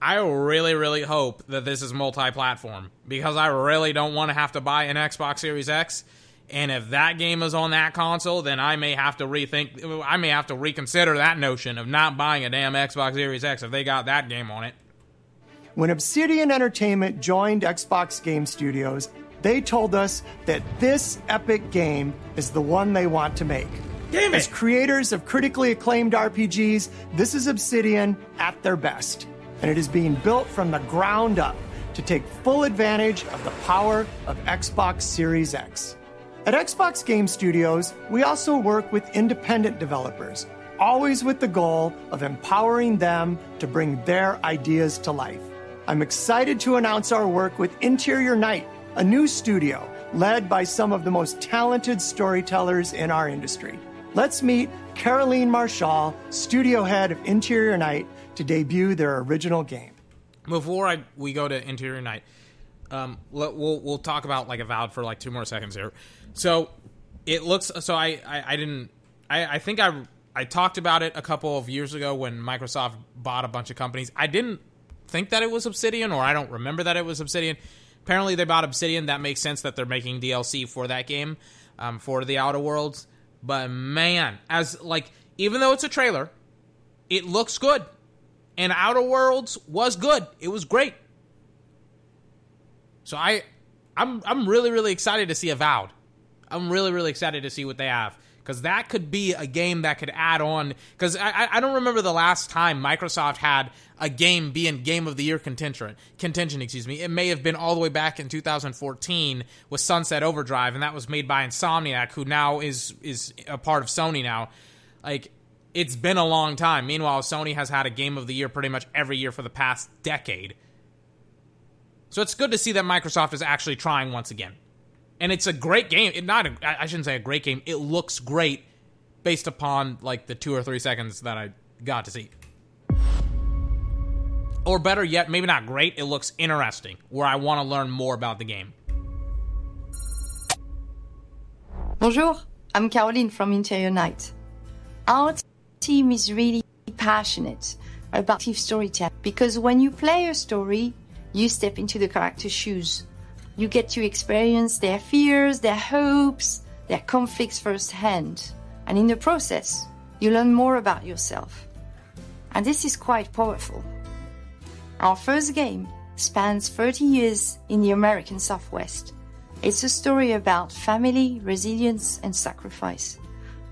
I really really hope that this is multi-platform because I really don't want to have to buy an Xbox Series X and if that game is on that console, then I may have to rethink. I may have to reconsider that notion of not buying a damn Xbox Series X if they got that game on it. When Obsidian Entertainment joined Xbox Game Studios, they told us that this epic game is the one they want to make. As creators of critically acclaimed RPGs, this is Obsidian at their best. And it is being built from the ground up to take full advantage of the power of Xbox Series X. At Xbox Game Studios, we also work with independent developers, always with the goal of empowering them to bring their ideas to life. I'm excited to announce our work with Interior Night, a new studio led by some of the most talented storytellers in our industry. Let's meet Caroline Marchal, studio head of Interior Night, to debut their original game. Before I, we go to Interior Night, um, we'll we'll talk about like Avowed for like two more seconds here. So it looks. So I I, I didn't. I, I think I I talked about it a couple of years ago when Microsoft bought a bunch of companies. I didn't think that it was Obsidian, or I don't remember that it was Obsidian. Apparently, they bought Obsidian. That makes sense that they're making DLC for that game, um, for the Outer Worlds. But man, as like even though it's a trailer, it looks good, and Outer Worlds was good. It was great. So I, I'm I'm really really excited to see Avowed. I'm really really excited to see what they have because that could be a game that could add on. Because I, I don't remember the last time Microsoft had a game be in Game of the Year contention. Contention, excuse me. It may have been all the way back in 2014 with Sunset Overdrive, and that was made by Insomniac, who now is is a part of Sony now. Like it's been a long time. Meanwhile, Sony has had a Game of the Year pretty much every year for the past decade. So it's good to see that Microsoft is actually trying once again. And it's a great game. It not a, I shouldn't say a great game. It looks great based upon like the 2 or 3 seconds that I got to see. Or better yet, maybe not great, it looks interesting where I want to learn more about the game. Bonjour, I'm Caroline from Interior Night. Our team is really passionate about storytelling because when you play a story, you step into the character's shoes. You get to experience their fears, their hopes, their conflicts firsthand. And in the process, you learn more about yourself. And this is quite powerful. Our first game spans 30 years in the American Southwest. It's a story about family, resilience, and sacrifice.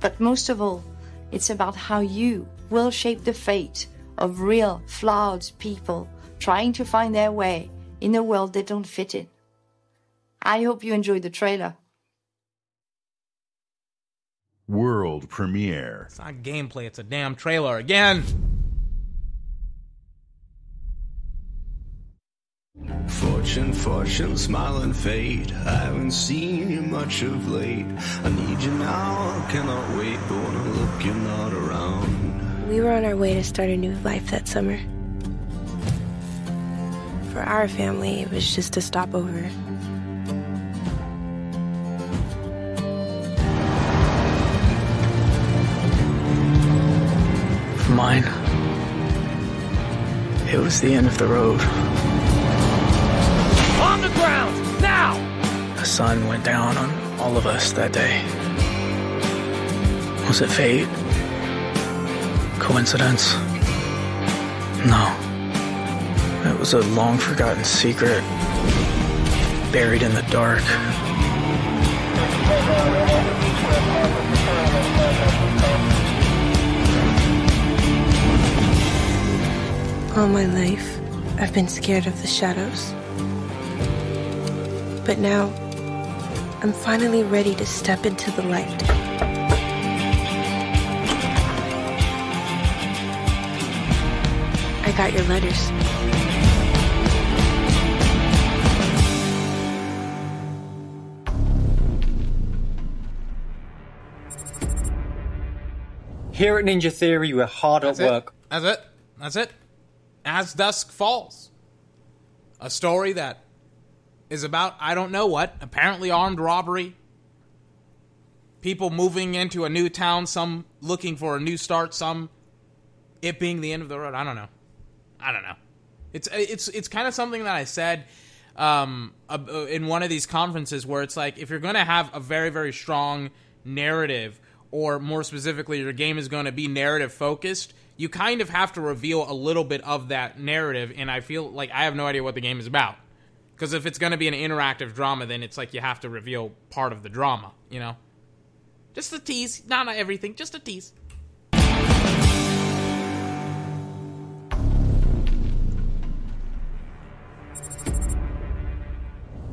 But most of all, it's about how you will shape the fate of real, flawed people trying to find their way in a world they don't fit in. I hope you enjoyed the trailer. World premiere. It's not gameplay, it's a damn trailer again. Fortune, fortune, smiling fate. I haven't seen you much of late. I need you now, I cannot wait. But when I look, you're not around. We were on our way to start a new life that summer. For our family, it was just a stopover. Mine, it was the end of the road. On the ground, now! The sun went down on all of us that day. Was it fate? Coincidence? No. It was a long forgotten secret, buried in the dark. All my life, I've been scared of the shadows. But now, I'm finally ready to step into the light. I got your letters. Here at Ninja Theory, we're hard That's at it. work. That's it. That's it. As Dusk Falls. A story that is about, I don't know what, apparently armed robbery. People moving into a new town, some looking for a new start, some it being the end of the road. I don't know. I don't know. It's it's it's kind of something that I said um, uh, in one of these conferences where it's like if you're going to have a very very strong narrative, or more specifically, your game is going to be narrative focused, you kind of have to reveal a little bit of that narrative. And I feel like I have no idea what the game is about because if it's going to be an interactive drama, then it's like you have to reveal part of the drama. You know, just a tease, not everything, just a tease.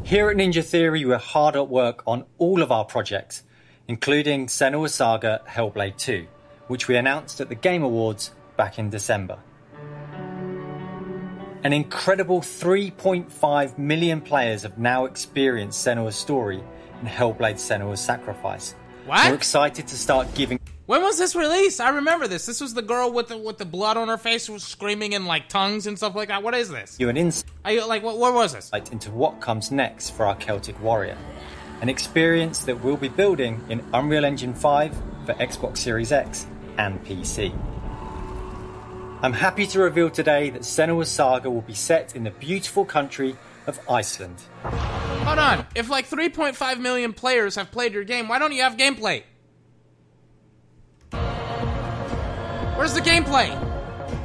Here at Ninja Theory, we're hard at work on all of our projects, including Senua's Saga Hellblade 2, which we announced at the Game Awards back in December. An incredible 3.5 million players have now experienced Senua's story in Hellblade Senua's Sacrifice. What? We're excited to start giving When was this released? I remember this. This was the girl with the with the blood on her face, was screaming in like tongues and stuff like that. What is this? you an insight I like what? What was this? into what comes next for our Celtic Warrior. An experience that we'll be building in Unreal Engine 5 for Xbox Series X and PC. I'm happy to reveal today that Senua's Saga will be set in the beautiful country of Iceland. Hold on. If like 3.5 million players have played your game, why don't you have gameplay? Where's the gameplay?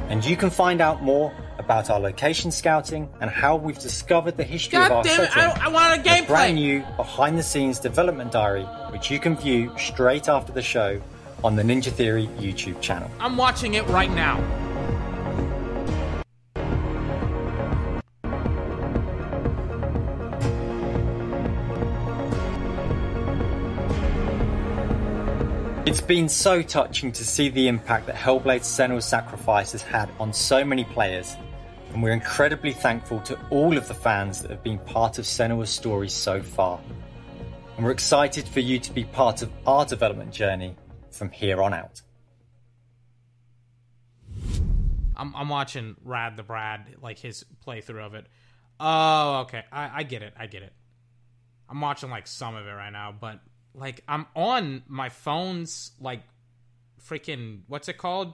And you can find out more about our location scouting and how we've discovered the history God of our damn it. I- I want a gameplay. brand new behind the scenes development diary, which you can view straight after the show on the Ninja Theory YouTube channel. I'm watching it right now. It's been so touching to see the impact that Hellblade Senua's Sacrifice has had on so many players, and we're incredibly thankful to all of the fans that have been part of Senua's story so far. And we're excited for you to be part of our development journey from here on out. I'm I'm watching Rad the Brad, like his playthrough of it. Oh, okay. I, I get it. I get it. I'm watching like some of it right now, but like I'm on my phone's like freaking what's it called?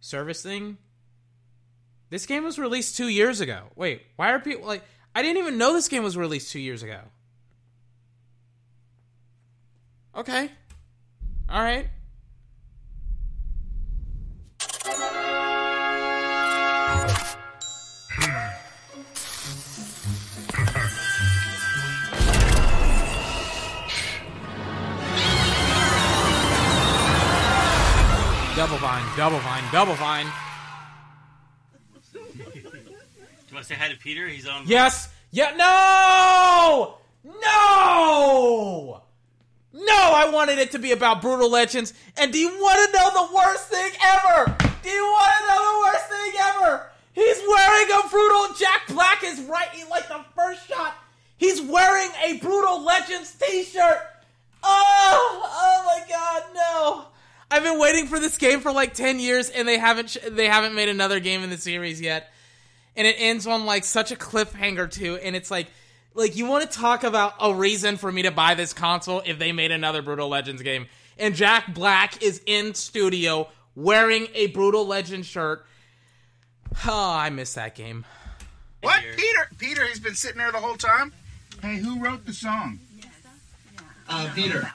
Service thing. This game was released two years ago. Wait, why are people like I didn't even know this game was released two years ago. Okay. Alright. Double Fine, Double Fine, Double Fine. Do you want to say hi to Peter? He's on. Yes. Yeah. No. No. No. I wanted it to be about Brütal Legends. And do you want to know the worst thing ever? Do you want to know the worst thing ever? He's wearing a brutal. Jack Black is right. He, like the first shot. He's wearing a Brütal Legends T-shirt. Oh. Oh my God. No. I've been waiting for this game for like ten years, and they haven't sh- they haven't made another game in the series yet. And it ends on like such a cliffhanger too, and it's like like you want to talk about a reason for me to buy this console if they made another Brütal Legends game. And Jack Black is in studio wearing a Brütal Legends shirt. Oh, I miss that game. What? Peter? Peter, he's been sitting there the whole time? Hey, who wrote the song? Uh, Peter.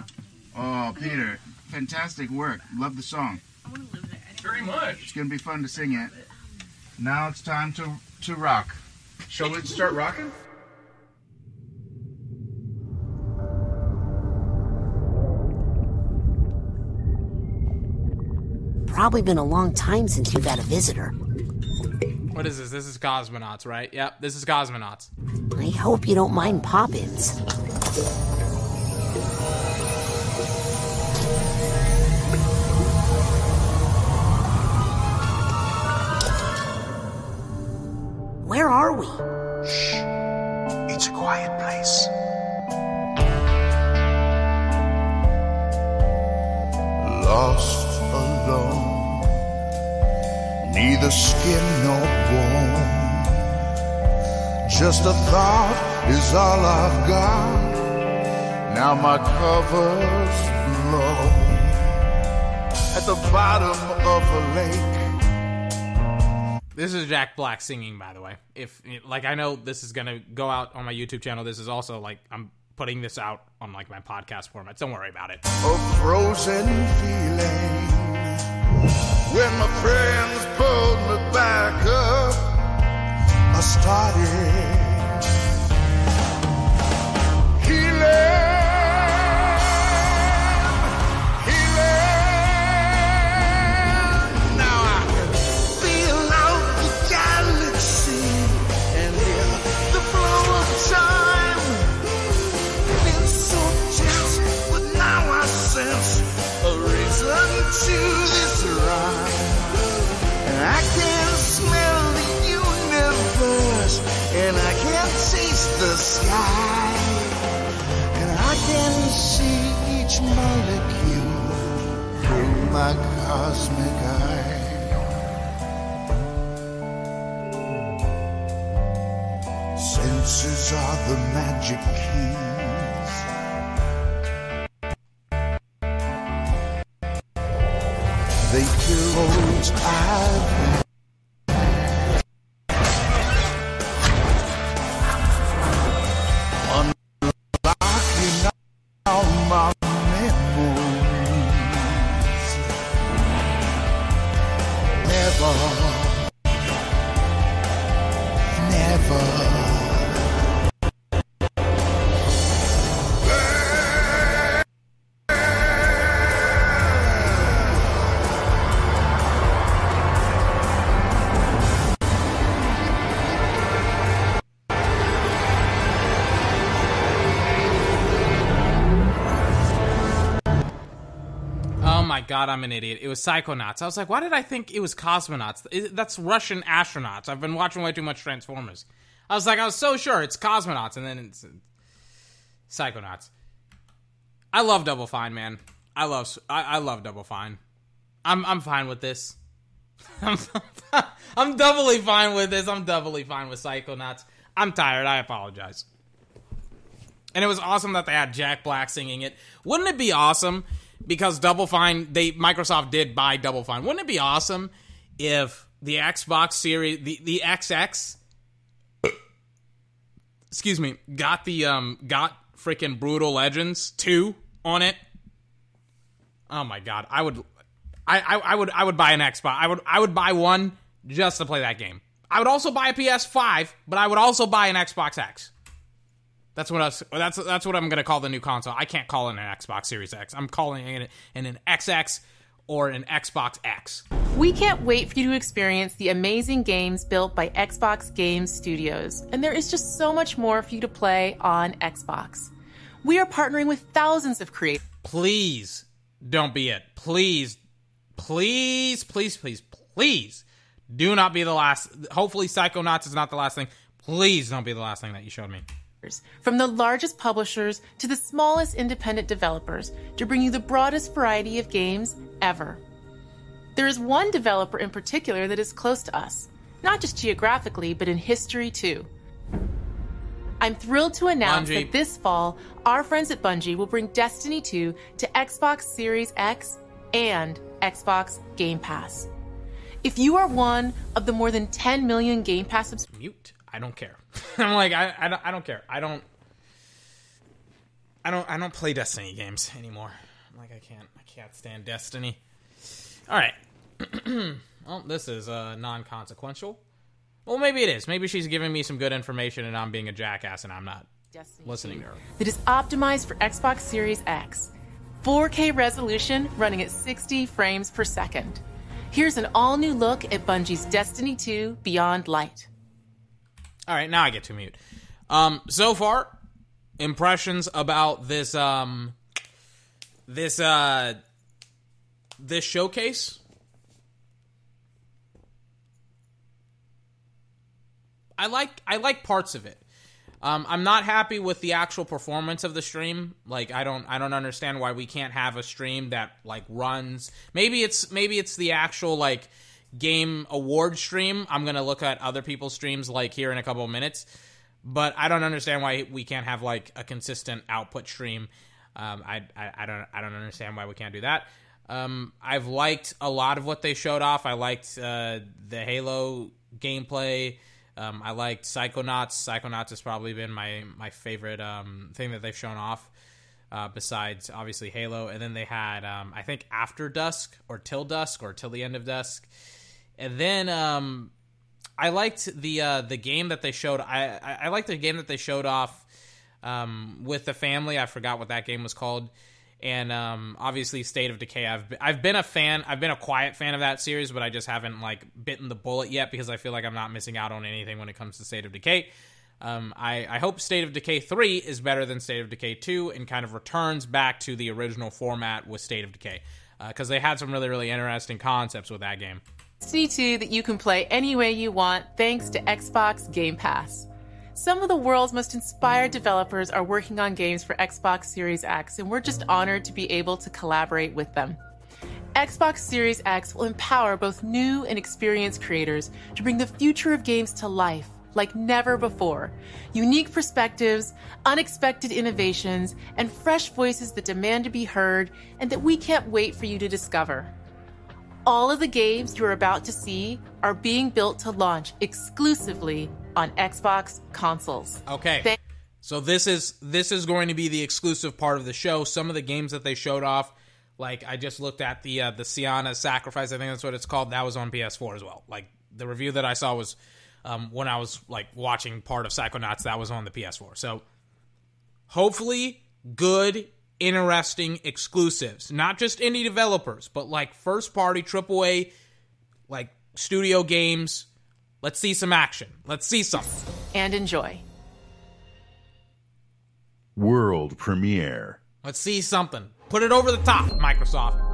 Oh, Peter. Fantastic work. Love the song. I want to live it. Very much. It's going to be fun to sing it. Now it's time to, to rock. Shall we start rocking? Probably been a long time since you've had a visitor. What is this? This is cosmonauts, right? Yep, this is cosmonauts. I hope you don't mind pop-ins. Where are we? Shh. It's a quiet place. Lost alone, neither skin nor bone. Just a thought is all I've got. Now my cover's blown at the bottom of a lake. This is Jack Black singing, by the way. If like I know this is gonna go out on my YouTube channel. This is also like I'm putting this out on like my podcast format. Don't worry about it. A frozen feeling when my friends pulled me back up. I started sky, and I can see each molecule through my cosmic eye. Senses are the magic keys. My god, I'm an idiot. It was Psychonauts. I was like, why did I think it was cosmonauts? That's Russian astronauts. I've been watching way too much Transformers. I was like, I was so sure it's cosmonauts, and then it's Psychonauts. I love Double Fine, man. I love I, I love Double Fine. I'm I'm fine with this. I'm, I'm doubly fine with this. I'm doubly fine with Psychonauts. I'm tired. I apologize. And it was awesome that they had Jack Black singing it. Wouldn't it be awesome because Double Fine they Microsoft did buy Double Fine. Wouldn't it be awesome if the Xbox series the the XX excuse me, got the um got freaking Brütal Legends 2 on it? Oh my god, I would I, I I would I would buy an Xbox. I would I would buy one just to play that game. I would also buy a PS5, but I would also buy an Xbox X. That's what us. That's that's what I'm gonna call the new console. I can't call it an Xbox Series X. I'm calling it an, an XX or an Xbox X. We can't wait for you to experience the amazing games built by Xbox Game Studios. And there is just so much more for you to play on Xbox. We are partnering with thousands of creators. Please don't be it. Please, please, please, please, please do not be the last. Hopefully, Psychonauts is not the last thing. Please don't be the last thing that you showed me. From the largest publishers to the smallest independent developers to bring you the broadest variety of games ever. There is one developer in particular that is close to us, not just geographically, but in history too. I'm thrilled to announce Bungie. that this fall, our friends at Bungie will bring Destiny 2 to Xbox Series X and Xbox Game Pass. If you are one of the more than 10 million Game Pass subscribers, Mute. I don't care. I'm like I, I don't I don't care. I don't I don't I don't play Destiny games anymore. I'm like I can't I can't stand Destiny. All right. well, this is uh, non-consequential. Well, maybe it is. Maybe she's giving me some good information and I'm being a jackass and I'm not Destiny listening to her. that is optimized for Xbox Series X. 4K resolution running at 60 frames per second. Here's an all new look at Bungie's Destiny 2 Beyond Light. All right, now I get to mute. Um, so far, impressions about this um this uh this showcase. I like I like parts of it. Um, I'm not happy with the actual performance of the stream. Like I don't I don't understand why we can't have a stream that like runs. Maybe it's maybe it's the actual like game award stream. I'm gonna look at other people's streams like here in a couple of minutes. But I don't understand why we can't have like a consistent output stream. Um, I, I I don't I don't understand why we can't do that. Um, I've liked a lot of what they showed off. I liked uh, the Halo gameplay. Um, I liked Psychonauts. Psychonauts has probably been my my favorite um, thing that they've shown off. Uh, besides obviously Halo, and then they had um, I think After Dusk or Till Dusk or Till the End of Dusk, and then um, I liked the uh, the game that they showed. I I, I liked the game that they showed off um, with the family. I forgot what that game was called and um, obviously State of Decay. I've been, I've been a fan. I've been a quiet fan of that series, but I just haven't like bitten the bullet yet because I feel like I'm not missing out on anything when it comes to State of Decay. Um, I, I hope State of Decay 3 is better than State of Decay 2 and kind of returns back to the original format with State of Decay because uh, they had some really, really interesting concepts with that game. Destiny 2 that you can play any way you want thanks to Xbox Game Pass. Some of the world's most inspired developers are working on games for Xbox Series X, and we're just honored to be able to collaborate with them. Xbox Series X will empower both new and experienced creators to bring the future of games to life like never before. Unique perspectives, unexpected innovations, and fresh voices that demand to be heard and that we can't wait for you to discover. All of the games you're about to see are being built to launch exclusively on Xbox consoles. Okay. So this is this is going to be the exclusive part of the show. Some of the games that they showed off, like I just looked at the uh, the Sienna Sacrifice, I think that's what it's called. That was on PS4 as well. Like the review that I saw was um, when I was like watching part of Psychonauts. That was on the PS4. So hopefully, good, interesting exclusives. Not just indie developers, but like first party AAA, like studio games. Let's see some action. Let's see some. And enjoy. World premiere. Let's see something. Put it over the top, Microsoft.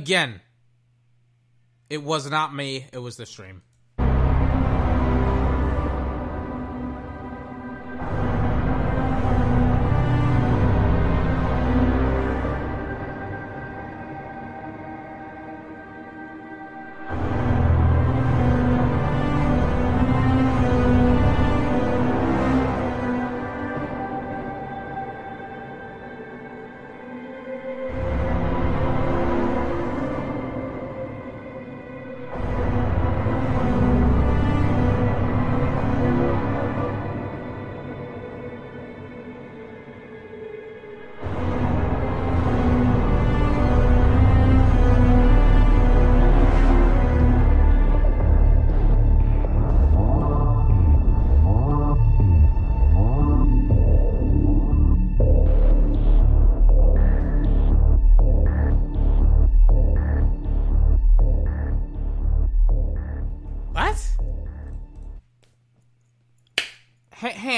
Again, it was not me, it was the stream.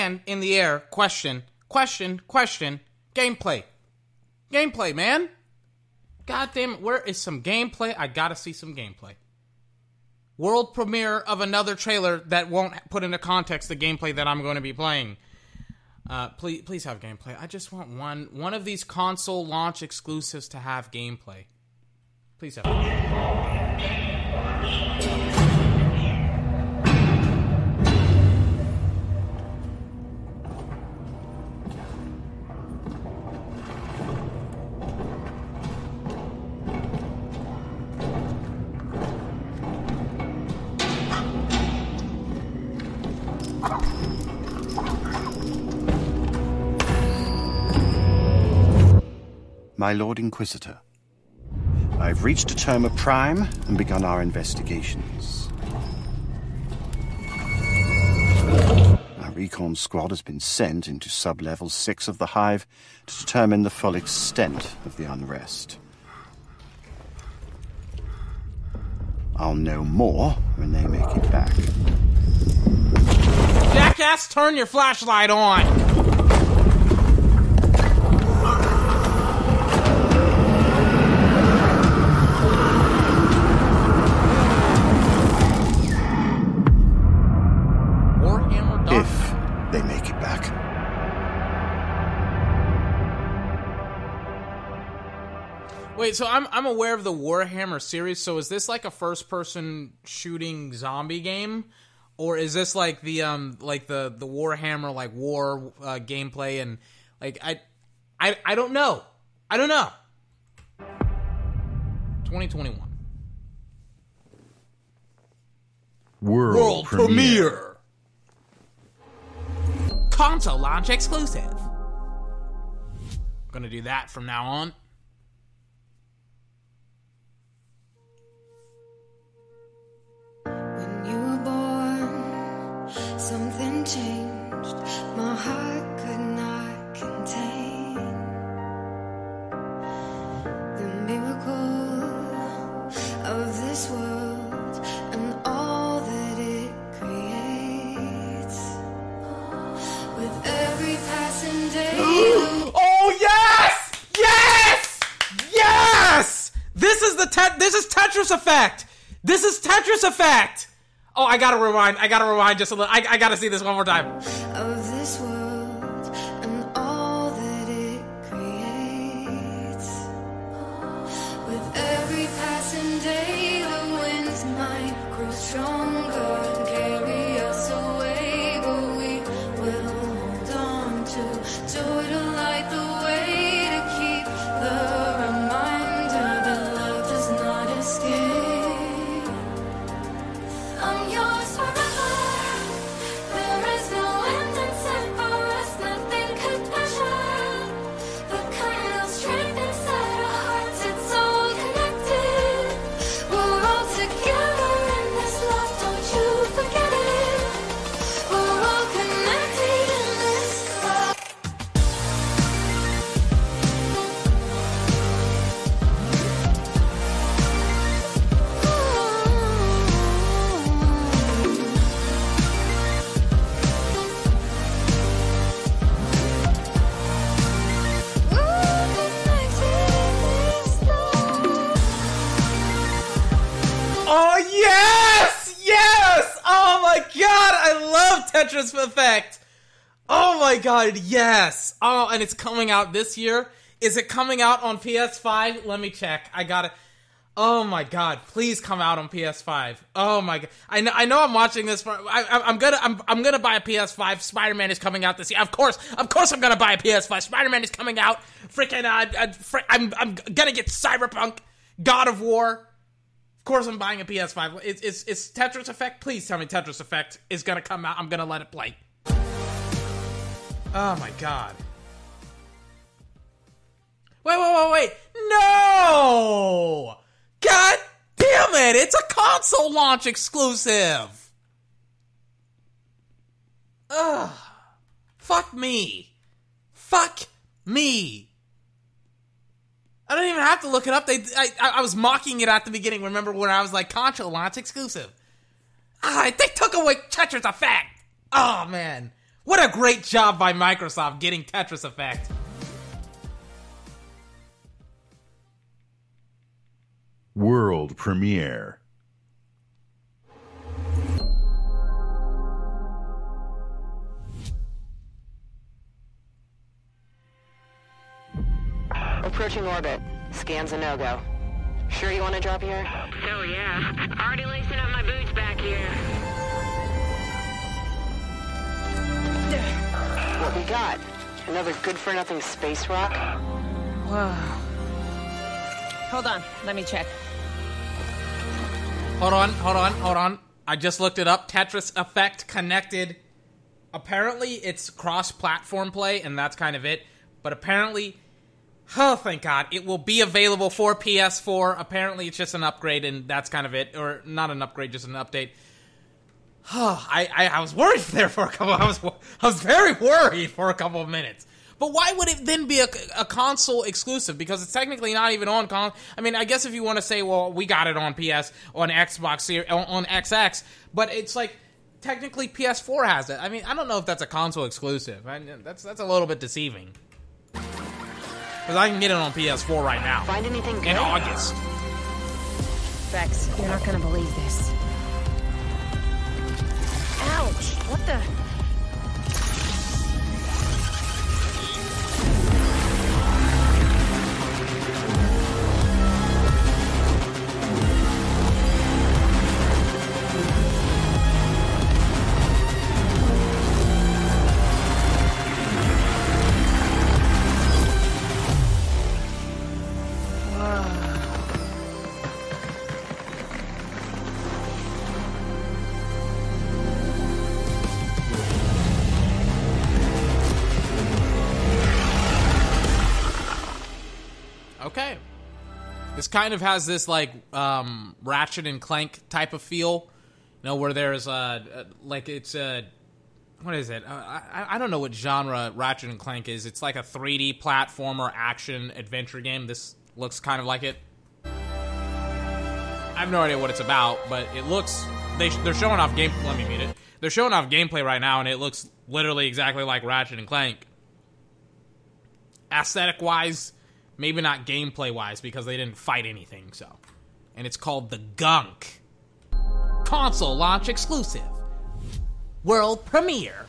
Hand in the air. Question. Question. Question. Gameplay. Gameplay, man. God damn it. Where is some gameplay? I gotta see some gameplay. World premiere of another trailer that won't put into context the gameplay that I'm going to be playing. Uh, please, please have gameplay. I just want one one of these console launch exclusives to have gameplay. Please have. My Lord Inquisitor. I've reached Determa Prime and begun our investigations. Our recon squad has been sent into sub-level 6 of the Hive to determine the full extent of the unrest. I'll know more when they make it back. Jackass, turn your flashlight on. Wait, so I'm I'm aware of the Warhammer series. So is this like a first person shooting zombie game, or is this like the um like the the Warhammer like war uh, gameplay and like I I I don't know. I don't know. 2021 World, World premiere. premiere. Console launch exclusive. I'm Gonna do that from now on. Changed. My heart could not contain the miracle of this world and all that it creates. With every passing day. oh yes! Yes! Yes! This is the this is Tetris effect. This is Tetris effect. Oh, I gotta rewind. I gotta rewind just a little. I, I gotta see this one more time. Oh, Tetris Effect. Oh my god, yes. Oh, and it's coming out this year. Is it coming out on PS5? Let me check. I got it. Oh my god, please come out on PS5. Oh my god. I know I know I'm watching this for I, am going to I'm I'm going to buy a PS5. Spider-Man is coming out this year. Of course. Of course I'm going to buy a PS5. Spider-Man is coming out. Freaking uh, uh fr- I'm I'm going to get Cyberpunk, God of War. Of course, I'm buying a PS5. It's, it's, it's Tetris Effect. Please tell me Tetris Effect is gonna come out. I'm gonna let it play. Oh my god. Wait, wait, wait, wait. No! God damn it! It's a console launch exclusive! Ugh. Fuck me. Fuck me. I don't even have to look it up. They, I, I was mocking it at the beginning. Remember when I was like, "Contra launch exclusive"? Ah, they took away Tetris Effect. Oh man, what a great job by Microsoft getting Tetris Effect. World premiere. Approaching orbit. Scans a no-go. Sure you want to drop here? Oh yeah. Already lacing up my boots back here. What we got? Another good-for-nothing space rock? Whoa. Hold on. Let me check. Hold on, hold on, hold on. I just looked it up. Tetris Effect connected. Apparently, it's cross-platform play, and that's kind of it. But apparently, Oh, thank God. It will be available for PS4. Apparently, it's just an upgrade, and that's kind of it. Or not an upgrade, just an update. I, I, I was worried there for a couple. I was I was very worried for a couple of minutes. But why would it then be a, a console exclusive? Because it's technically not even on console. I mean, I guess if you want to say, well, we got it on PS, on Xbox, on, on XX, but it's like technically PS4 has it. I mean, I don't know if that's a console exclusive. I, that's that's a little bit deceiving. Because I can get it on PS4 right now. Find anything good? in August. Vex, you're not gonna believe this. Ouch! What the? Kind of has this like um, Ratchet and Clank type of feel, you know, where there's uh like it's a what is it? Uh, I I don't know what genre Ratchet and Clank is. It's like a 3D platformer action adventure game. This looks kind of like it. I have no idea what it's about, but it looks they they're showing off game. Let me meet it. They're showing off gameplay right now, and it looks literally exactly like Ratchet and Clank. Aesthetic wise, maybe not gameplay wise because they didn't fight anything. So, and it's called the Gunk. Console launch exclusive. World premiere.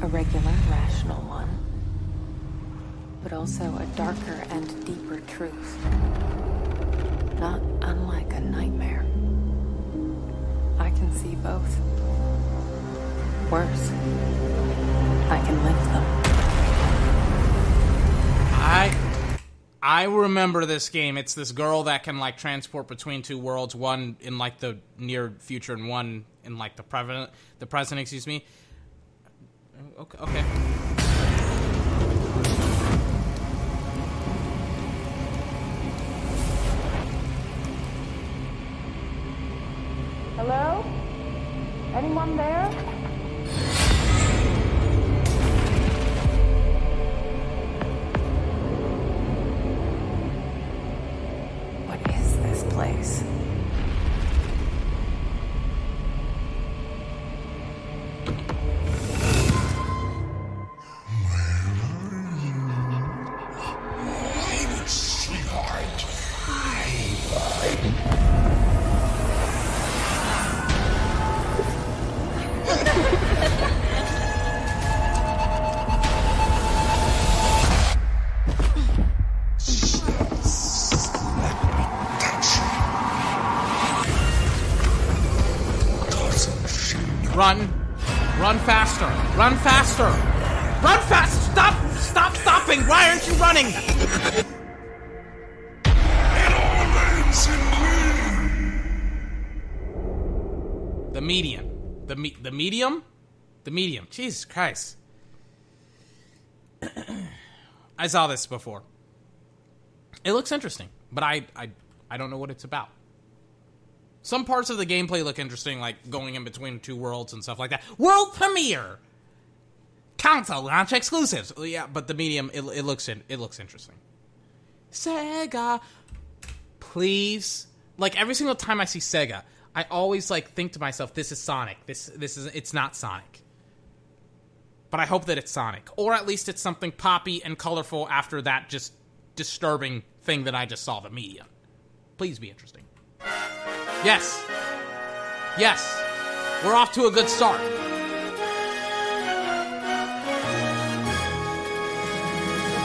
A regular, rational one, but also a darker and deeper truth. Not unlike a nightmare. I can see both. Worse, I can live them. I I remember this game. It's this girl that can like transport between two worlds, one in like the near future and one in like the present. The present, excuse me. Okay. okay. Hello? Anyone there? What is this place? Medium, the medium. Jesus Christ! I saw this before. It looks interesting, but I I I don't know what it's about. Some parts of the gameplay look interesting, like going in between two worlds and stuff like that. World premiere, console launch exclusives. Oh, yeah, but the medium it, it looks in, it looks interesting. Sega, please. Like every single time I see Sega, I always like think to myself, "This is Sonic. This this is it's not Sonic." but I hope that it's Sonic, or at least it's something poppy and colorful after that just disturbing thing that I just saw the media. Please be interesting. Yes. Yes. We're off to a good start.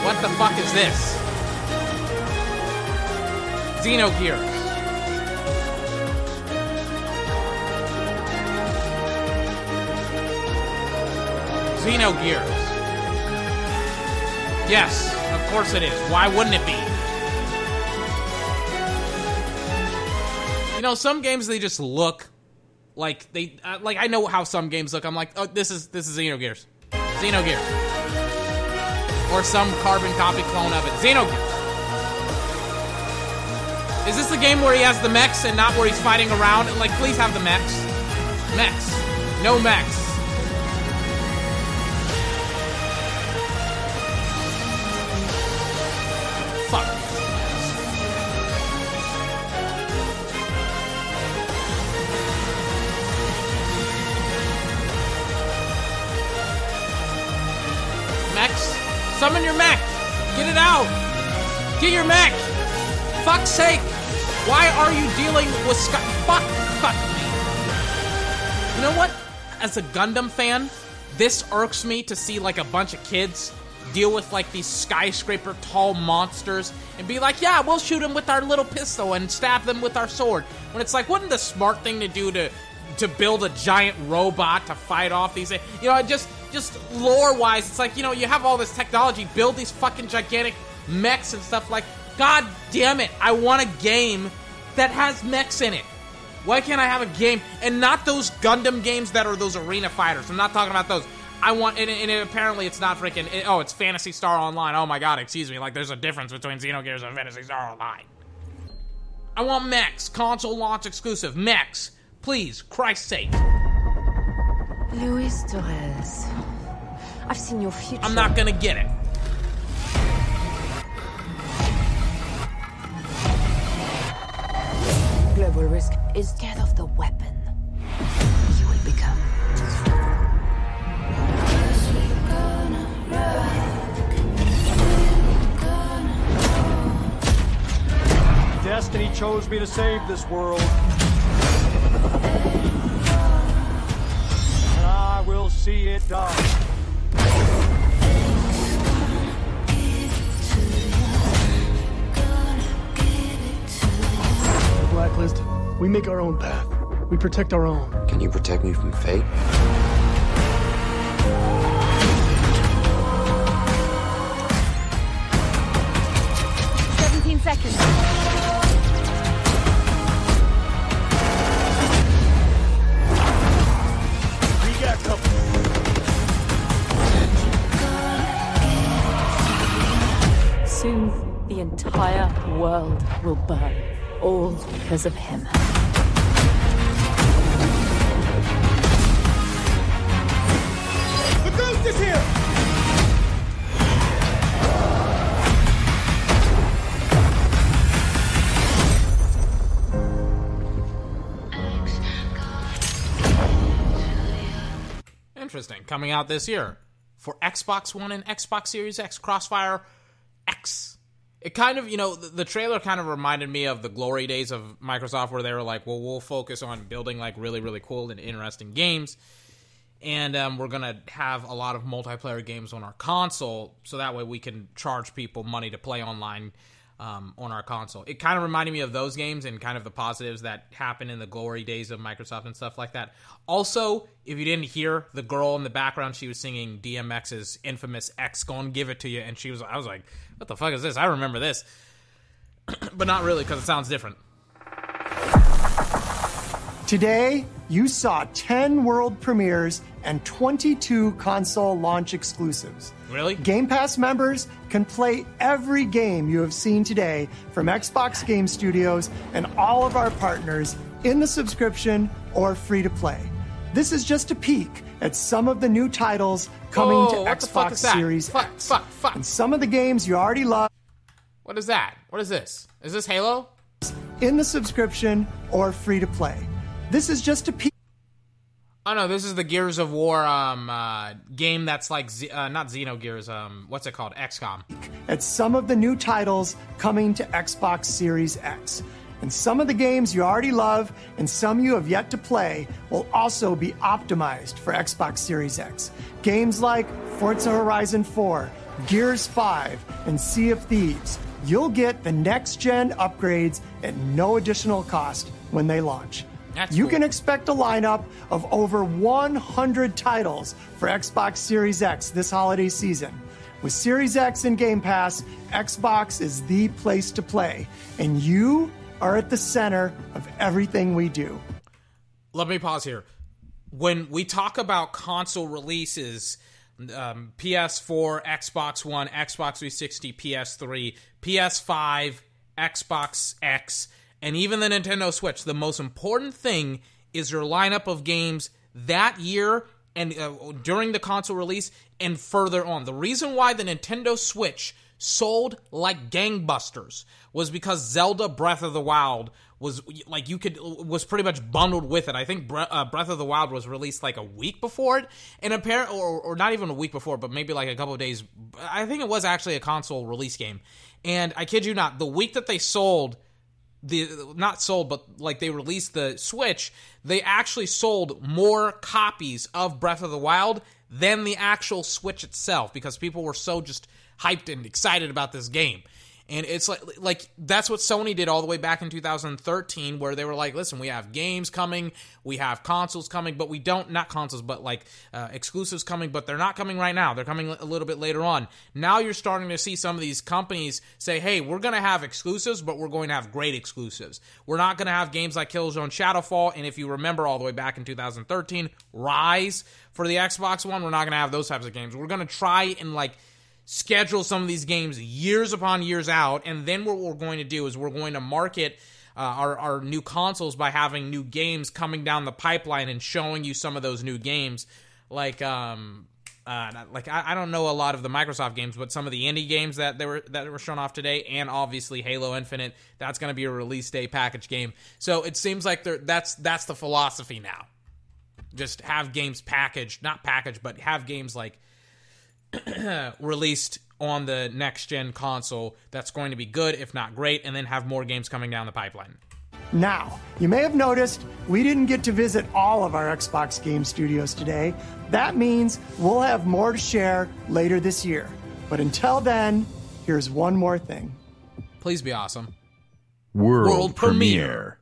What the fuck is this? Xenogears. Xenogears. Yes, of course it is. Why wouldn't it be? You know, some games they just look like they uh, like I know how some games look. I'm like, oh, this is this is Xenogears, Xenogears, or some carbon copy clone of it. Xenogears. Is this the game where he has the mechs and not where he's fighting around? And like, please have the mechs. Mechs. No mechs. Summon your mech! Get it out! Get your mech! Fuck's sake! Why are you dealing with Sky? Fuck! Fuck me! You know what? As a Gundam fan, this irks me to see like a bunch of kids deal with like these skyscraper tall monsters and be like, yeah, we'll shoot them with our little pistol and stab them with our sword. When it's like, wouldn't the smart thing to do to to build a giant robot to fight off these? You know, I just just lore wise, it's like you know you have all this technology, build these fucking gigantic mechs and stuff. Like, god damn it, I want a game that has mechs in it. Why can't I have a game and not those Gundam games that are those arena fighters? I'm not talking about those. I want, and, and apparently it's not freaking. It, oh, it's Phantasy Star Online. Oh my god, excuse me. Like, there's a difference between Xenogears and Phantasy Star Online. I want mechs, console launch exclusive mechs, please, Christ's sake. Luis Torres. I've seen your future. I'm not gonna get it. Global risk is scared of the weapon. You will become. Destiny chose me to save this world. And I will see it done. The Blacklist, we make our own path. We protect our own. Can you protect me from fate? Seventeen seconds. Entire world will burn. All because of him. The ghost is here! Interesting. Coming out this year for Xbox One and Xbox Series X, Crossfire X. It kind of, you know, the, the trailer kind of reminded me of the glory days of Microsoft where they were like, well, we'll focus on building like really, really cool and interesting games. And um, we're to have a lot of multiplayer games on our console so that way we can charge people money to play online um, on our console. It kind of reminded me of those games and kind of the positives that happened in the glory days of Microsoft and stuff like that. Also, if you didn't hear the girl in the background, she was singing DMX's infamous X Gonna Give It To You, and she was, I was like, what the fuck is this? I remember this. but not really because it sounds different. Today, you saw 10 world premieres and 22 console launch exclusives. Really? Game Pass members can play every game you have seen today from Xbox Game Studios and all of our partners in the subscription or free to play. This is just a peek at some of the new titles coming Whoa, to what the fuck Xbox? Series Fuck, X. fuck, fuck. And some of the games you already love What is that? What is this? Is this Halo? in the subscription or free to play. This is just a peek. Oh no, this is the Gears of War um uh, game that's like Z- uh, not Xenogears. Um, what's it called? XCOM. at some of the new titles coming to Xbox Series X. And some of the games you already love and some you have yet to play will also be optimized for Xbox Series X. Games like Forza Horizon 4, Gears 5, and Sea of Thieves. You'll get the next gen upgrades at no additional cost when they launch. That's you cool. can expect a lineup of over 100 titles for Xbox Series X this holiday season. With Series X and Game Pass, Xbox is the place to play, and you are at the center of everything we do. Let me pause here. When we talk about console releases, um, PS4, Xbox One, Xbox 360, PS3, PS5, Xbox X, and even the Nintendo Switch, the most important thing is your lineup of games that year and uh, during the console release and further on. The reason why the Nintendo Switch sold like gangbusters was because Zelda Breath of the Wild was like you could was pretty much bundled with it. I think Bre- uh, Breath of the Wild was released like a week before it, and apparently, or, or not even a week before, but maybe like a couple days. I think it was actually a console release game, and I kid you not, the week that they sold the not sold but like they released the switch they actually sold more copies of breath of the wild than the actual switch itself because people were so just hyped and excited about this game and it's like like that's what Sony did all the way back in 2013 where they were like listen we have games coming we have consoles coming but we don't not consoles but like uh, exclusives coming but they're not coming right now. They're coming a little bit later on. Now you're starting to see some of these companies say hey we're going to have exclusives but we're going to have great exclusives. We're not going to have games like Killzone Shadowfall and if you remember all the way back in 2013 Ryse for the Xbox One we're not going to have those types of games. We're going to try and like schedule some of these games years upon years out, and then what we're going to do is we're going to market uh, our, our new consoles by having new games coming down the pipeline and showing you some of those new games. Like, um, uh, like I, I don't know a lot of the Microsoft games, but some of the indie games that they were that were shown off today, and obviously Halo Infinite, that's going to be a release day package game. So it seems like that's that's the philosophy now. Just have games packaged, not packaged, but have games like released on the next gen console that's going to be good, if not great, and then have more games coming down the pipeline. Now, you may have noticed we didn't get to visit all of our Xbox game studios today. That means we'll have more to share later this year. But until then, here's one more thing. Please be awesome. World, World premiere.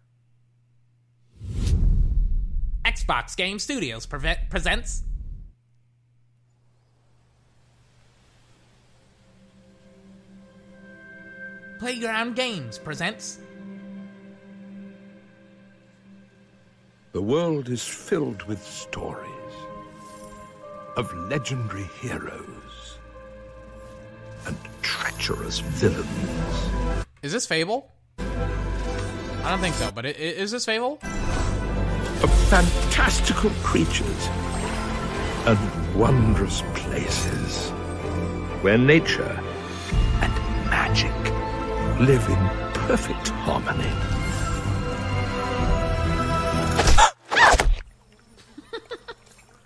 Xbox Game Studios preve- presents. Playground Games presents. The world is filled with stories of legendary heroes and treacherous villains. Is this Fable? I don't think so, but i- i- is this Fable? of fantastical creatures and wondrous places where nature and magic live in perfect harmony.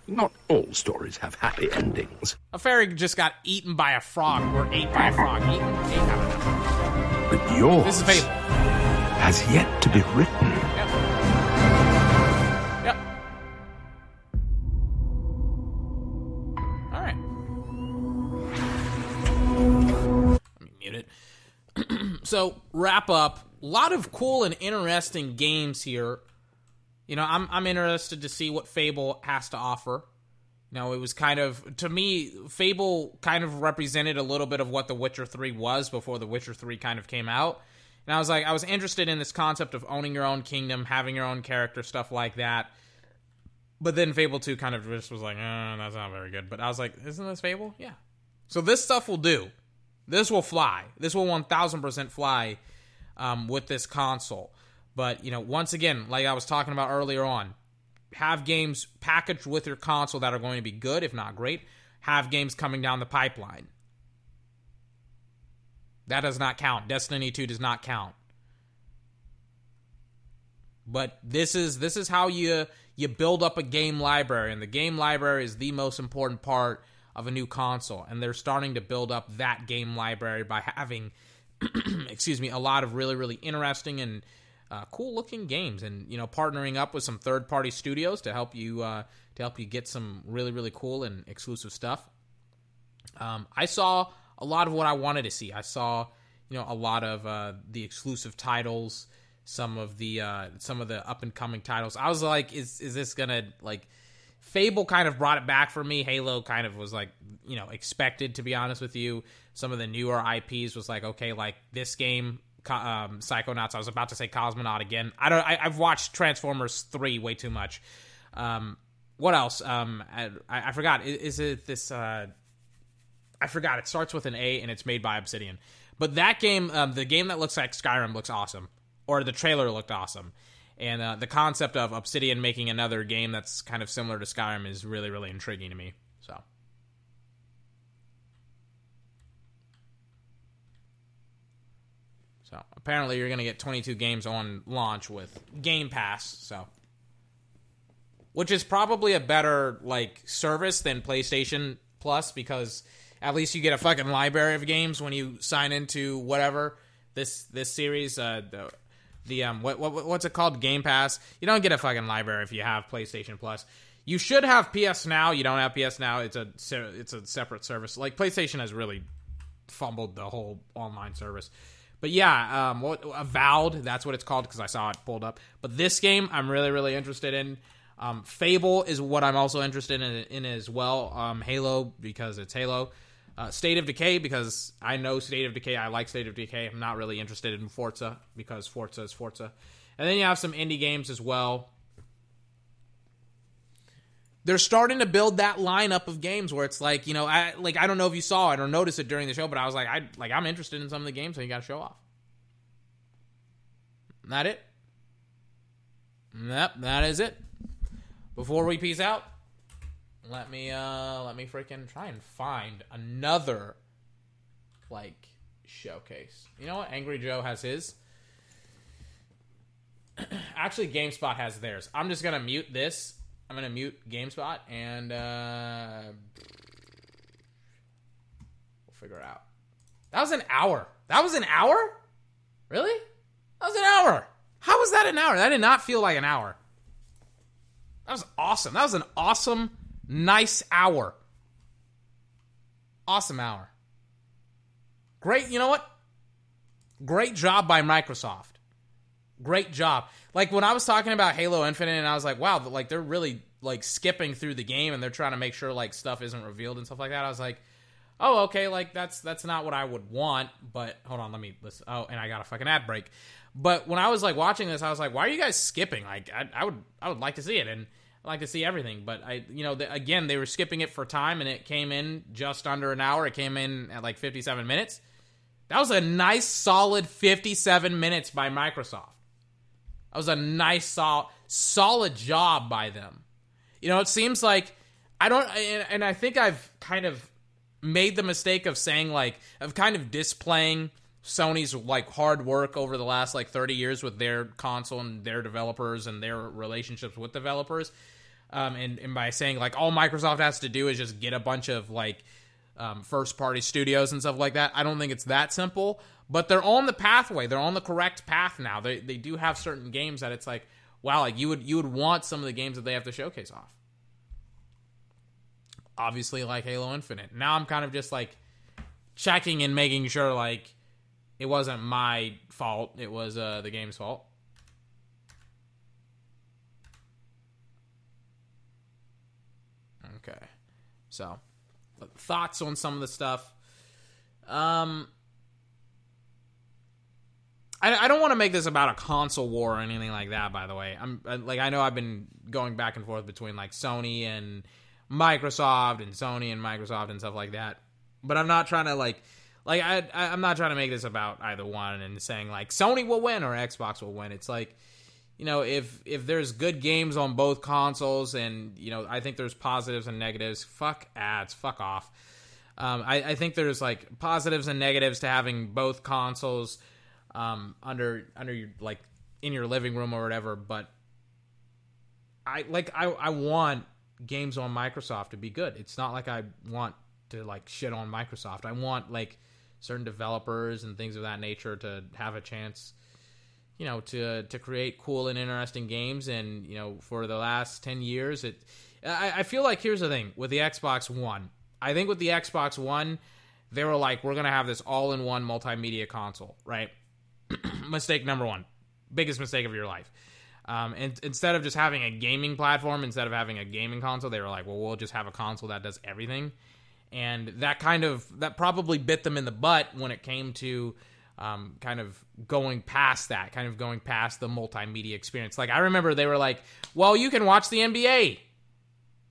Not all stories have happy endings, A fairy just got eaten by a frog, or ate by a frog. Eaten, ate, I don't know. but yours This is Fable. has yet to be written. So wrap up. A lot of cool and interesting games here. You know, I'm I'm interested to see what Fable has to offer. You know, it was kind of to me, Fable kind of represented a little bit of what The Witcher Three was before The Witcher Three kind of came out. And I was like, I was interested in this concept of owning your own kingdom, having your own character, stuff like that. But then Fable 2 kind of just was like, uh, that's not very good. But I was like, isn't this Fable? Yeah. So this stuff will do. This will fly. This will 1000% fly um, with this console. But, you know, once again, like I was talking about earlier on, have games packaged with your console that are going to be good, if not great. Have games coming down the pipeline. That does not count. Destiny 2 does not count. But this is this is how you you build up a game library, and the game library is the most important part of a new console. And they're starting to build up that game library by having, excuse me, a lot of really, really interesting and uh, cool looking games, and you know, partnering up with some third party studios to help you uh, to help you get some really, really cool and exclusive stuff. Um, I saw a lot of what I wanted to see. I saw, you know, a lot of uh, the exclusive titles, some of the uh, some of the up and coming titles. I was like, is is this gonna like? Fable kind of brought it back for me. Halo kind of was like, you know, expected to be honest with you. Some of the newer IPs was like, okay, like this game, um, Psychonauts. I was about to say Cosmonaut again. I don't. I, have watched Transformers three way too much. Um, what else? Um, I, I forgot. Is, is it this? Uh, I forgot. It starts with an A and it's made by Obsidian. But that game, um, the game that looks like Skyrim, looks awesome, or the trailer looked awesome. And uh, the concept of Obsidian making another game that's kind of similar to Skyrim is really, really intriguing to me. So. So apparently you're going to get 22 games on launch with Game Pass. So which is probably a better like service than PlayStation Plus because at least you get a fucking library of games when you sign into whatever this this series uh the the um what, what what's it called Game Pass. You don't get a fucking library if you have PlayStation Plus. You should have PS Now. You don't have PS Now. It's a it's a separate service. Like PlayStation has really fumbled the whole online service. But yeah, um, what Avowed, that's what it's called because I saw it pulled up. But this game, I'm really, really interested in. Um, Fable is what I'm also interested in, in as well. Um, Halo because it's Halo. Uh, State of Decay because I know State of Decay. I like State of Decay. I'm not really interested in Forza because Forza is Forza. And then you have some indie games as well. They're starting to build that lineup of games where it's like, you know, I like I don't know if you saw it or noticed it during the show, but I was like, I like I'm interested in some of the games, so you got to show off. That it? Yep, that is it. Before we peace out, let me uh let me freaking try and find another like showcase. You know what? Angry Joe has his. Actually, GameSpot has theirs. I'm just gonna mute this. I'm gonna mute GameSpot and uh we'll figure it out. That was an hour. That was an hour? Really? That was an hour. How was that an hour? That did not feel like an hour. That was awesome. That was an awesome Nice hour. Awesome hour. Great, you know what? Great job by Microsoft. Great job. Like when I was talking about Halo Infinite and I was like, wow, like they're really like skipping through the game and they're trying to make sure like stuff isn't revealed and stuff like that. I was like, oh, okay, like that's that's not what I would want, but hold on, let me listen. Oh, and I got a fucking ad break. But when I was like watching this, I was like, why are you guys skipping? Like I, I would I would like to see it and like to see everything. But I, you know, the, again, they were skipping it for time, and it came in just under an hour. It came in at like 57 minutes. That was a nice, solid 57 minutes by Microsoft. That was a nice, solid, solid job by them. You know, it seems like I don't, and, and I think I've kind of made the mistake of saying like of kind of displaying Sony's like hard work over the last like 30 years with their console and their developers and their relationships with developers um, and, and by saying like all Microsoft has to do is just get a bunch of like um, first party studios and stuff like that. I don't think it's that simple, but they're on the pathway. They're on the correct path now. They they do have certain games that it's like wow, like you would you would want some of the games that they have to showcase off. Obviously, like Halo Infinite. Now I'm kind of just like checking and making sure like it wasn't my fault. It was uh, the game's fault. Okay. So, thoughts on some of the stuff. Um, I, I don't want to make this about a console war or anything like that. By the way, I'm like I know I've been going back and forth between like Sony and Microsoft and Sony and Microsoft and stuff like that. But I'm not trying to like like I, I I'm not trying to make this about either one and saying like Sony will win or Xbox will win. It's like you know, if if there's good games on both consoles, and you know, I think there's positives and negatives. Fuck ads, fuck off. Um, I, I, think there's like positives and negatives to having both consoles um, under under your like in your living room or whatever. But I like I I want games on Microsoft to be good. It's not like I want to like shit on Microsoft. I want like certain developers and things of that nature to have a chance you know to to create cool and interesting games and you know for the last 10 years it I, I feel like here's the thing with the Xbox One. I think with the Xbox One, they were like, we're gonna have this all-in-one multimedia console, right? mistake number one, biggest mistake of your life. Um, and instead of just having a gaming platform, instead of having a gaming console, they were like, well, we'll just have a console that does everything. And that kind of that probably bit them in the butt when it came to um, kind of going past that, kind of going past the multimedia experience. Like I remember they were like, well, you can watch the NBA.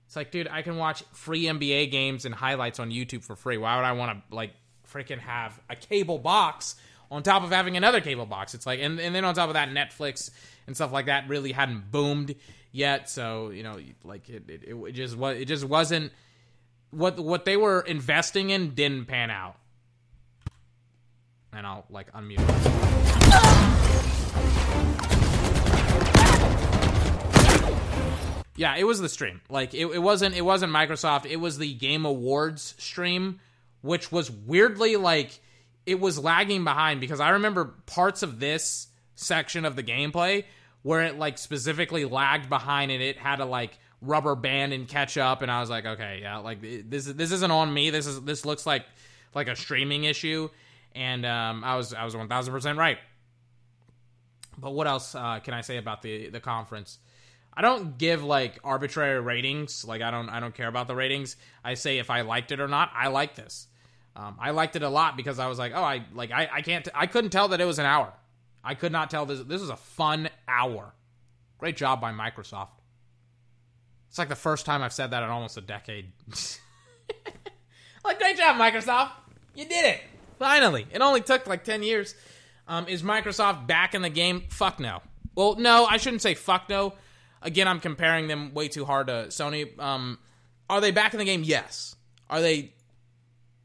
It's like, dude, I can watch free NBA games and highlights on YouTube for free. Why would I want to like freaking have a cable box on top of having another cable box? It's like, and, and then on top of that, Netflix and stuff like that really hadn't boomed yet. So you know, like it, it, it just was, it just wasn't what what they were investing in didn't pan out. And I'll like unmute. Yeah, it was the stream. Like it, it wasn't it wasn't Microsoft. It was the Game Awards stream, which was weirdly like it was lagging behind because I remember parts of this section of the gameplay where it like specifically lagged behind and it had to like rubber band and catch up and I was like, okay, yeah, like this this isn't on me. This is this looks like like a streaming issue and um, I was I was 1000% right. But what else uh, can I say about the the conference? I don't give like arbitrary ratings. Like I don't I don't care about the ratings. I say if I liked it or not. I like this. Um, I liked it a lot because I was like, oh, I like I I can't t- I couldn't tell that it was an hour. I could not tell this. This was a fun hour. Great job by Microsoft. It's like the first time I've said that in almost a decade. like great job, Microsoft. You did it finally. It only took like ten years. Um, is Microsoft back in the game? Fuck no. Well, no, I shouldn't say fuck no again, I'm comparing them way too hard to Sony. Um, are they back in the game? Yes. Are they?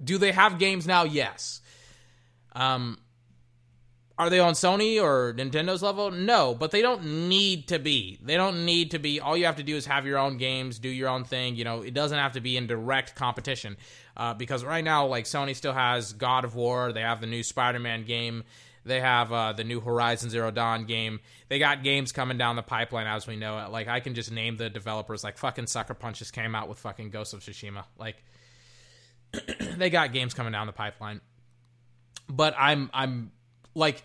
Do they have games now? Yes. Um, are they on Sony or Nintendo's level? No, but they don't need to be. They don't need to be. All you have to do is have your own games, do your own thing. You know, it doesn't have to be in direct competition. Uh, because right now, like Sony still has God of War, they have the new Spider-Man game. They have uh, the new Horizon Zero Dawn game. They got games coming down the pipeline as we know it. Like I can just name the developers. Like fucking Sucker Punch just came out with fucking Ghost of Tsushima. Like they got games coming down the pipeline. But I'm I'm like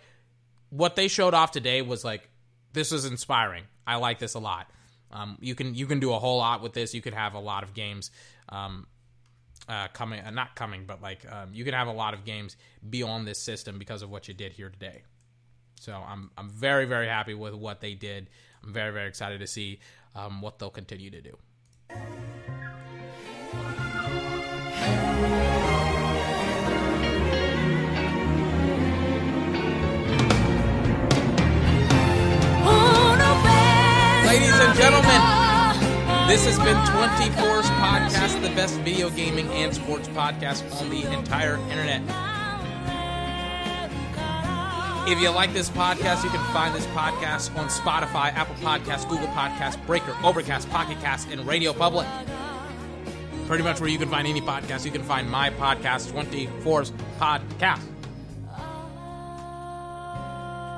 what they showed off today was like this is inspiring. I like this a lot. Um, you can you can do a whole lot with this. You could have a lot of games. Um, uh, coming, uh, not coming, but like um, you can have a lot of games beyond this system because of what you did here today. So I'm I'm very very happy with what they did. I'm very very excited to see um, what they'll continue to do. Ladies and gentlemen, this has been 24's podcast, the best video gaming and sports podcast on the entire internet. If you like this podcast, you can find this podcast on Spotify, Apple Podcasts, Google Podcasts, Breaker, Overcast, Pocket Cast, and Radio Public. Pretty much where you can find any podcast, you can find my podcast, 24's podcast.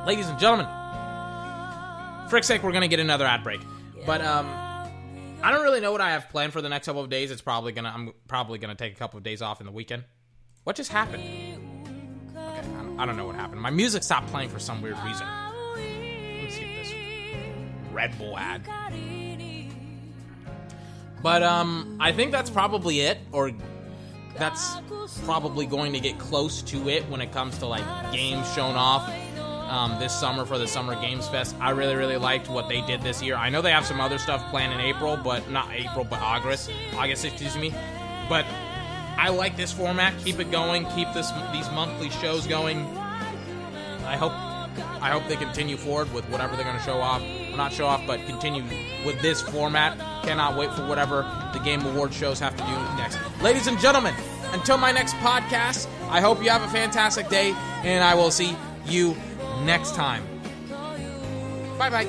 Ladies and gentlemen, frick's sake, we're going to get another ad break. But, um, I don't really know what I have planned for the next couple of days. It's probably gonna I'm probably gonna take a couple of days off in the weekend. What just happened? Okay, I don't, know what happened. My music stopped playing for some weird reason. Let me see this Red Bull ad. But um, I think that's probably it, or that's probably going to get close to it when it comes to like games shown off um, this summer for the Summer Games Fest. I really, really liked what they did this year. I know they have some other stuff planned in April, but not April, but August. August, excuse me. But I like this format. Keep it going. Keep this these monthly shows going. I hope I hope they continue forward with whatever they're going to show off. Not show off, but continue with this format. Cannot wait for whatever the Game Award shows have to do next. Ladies and gentlemen, until my next podcast, I hope you have a fantastic day, and I will see you next time. Bye bye.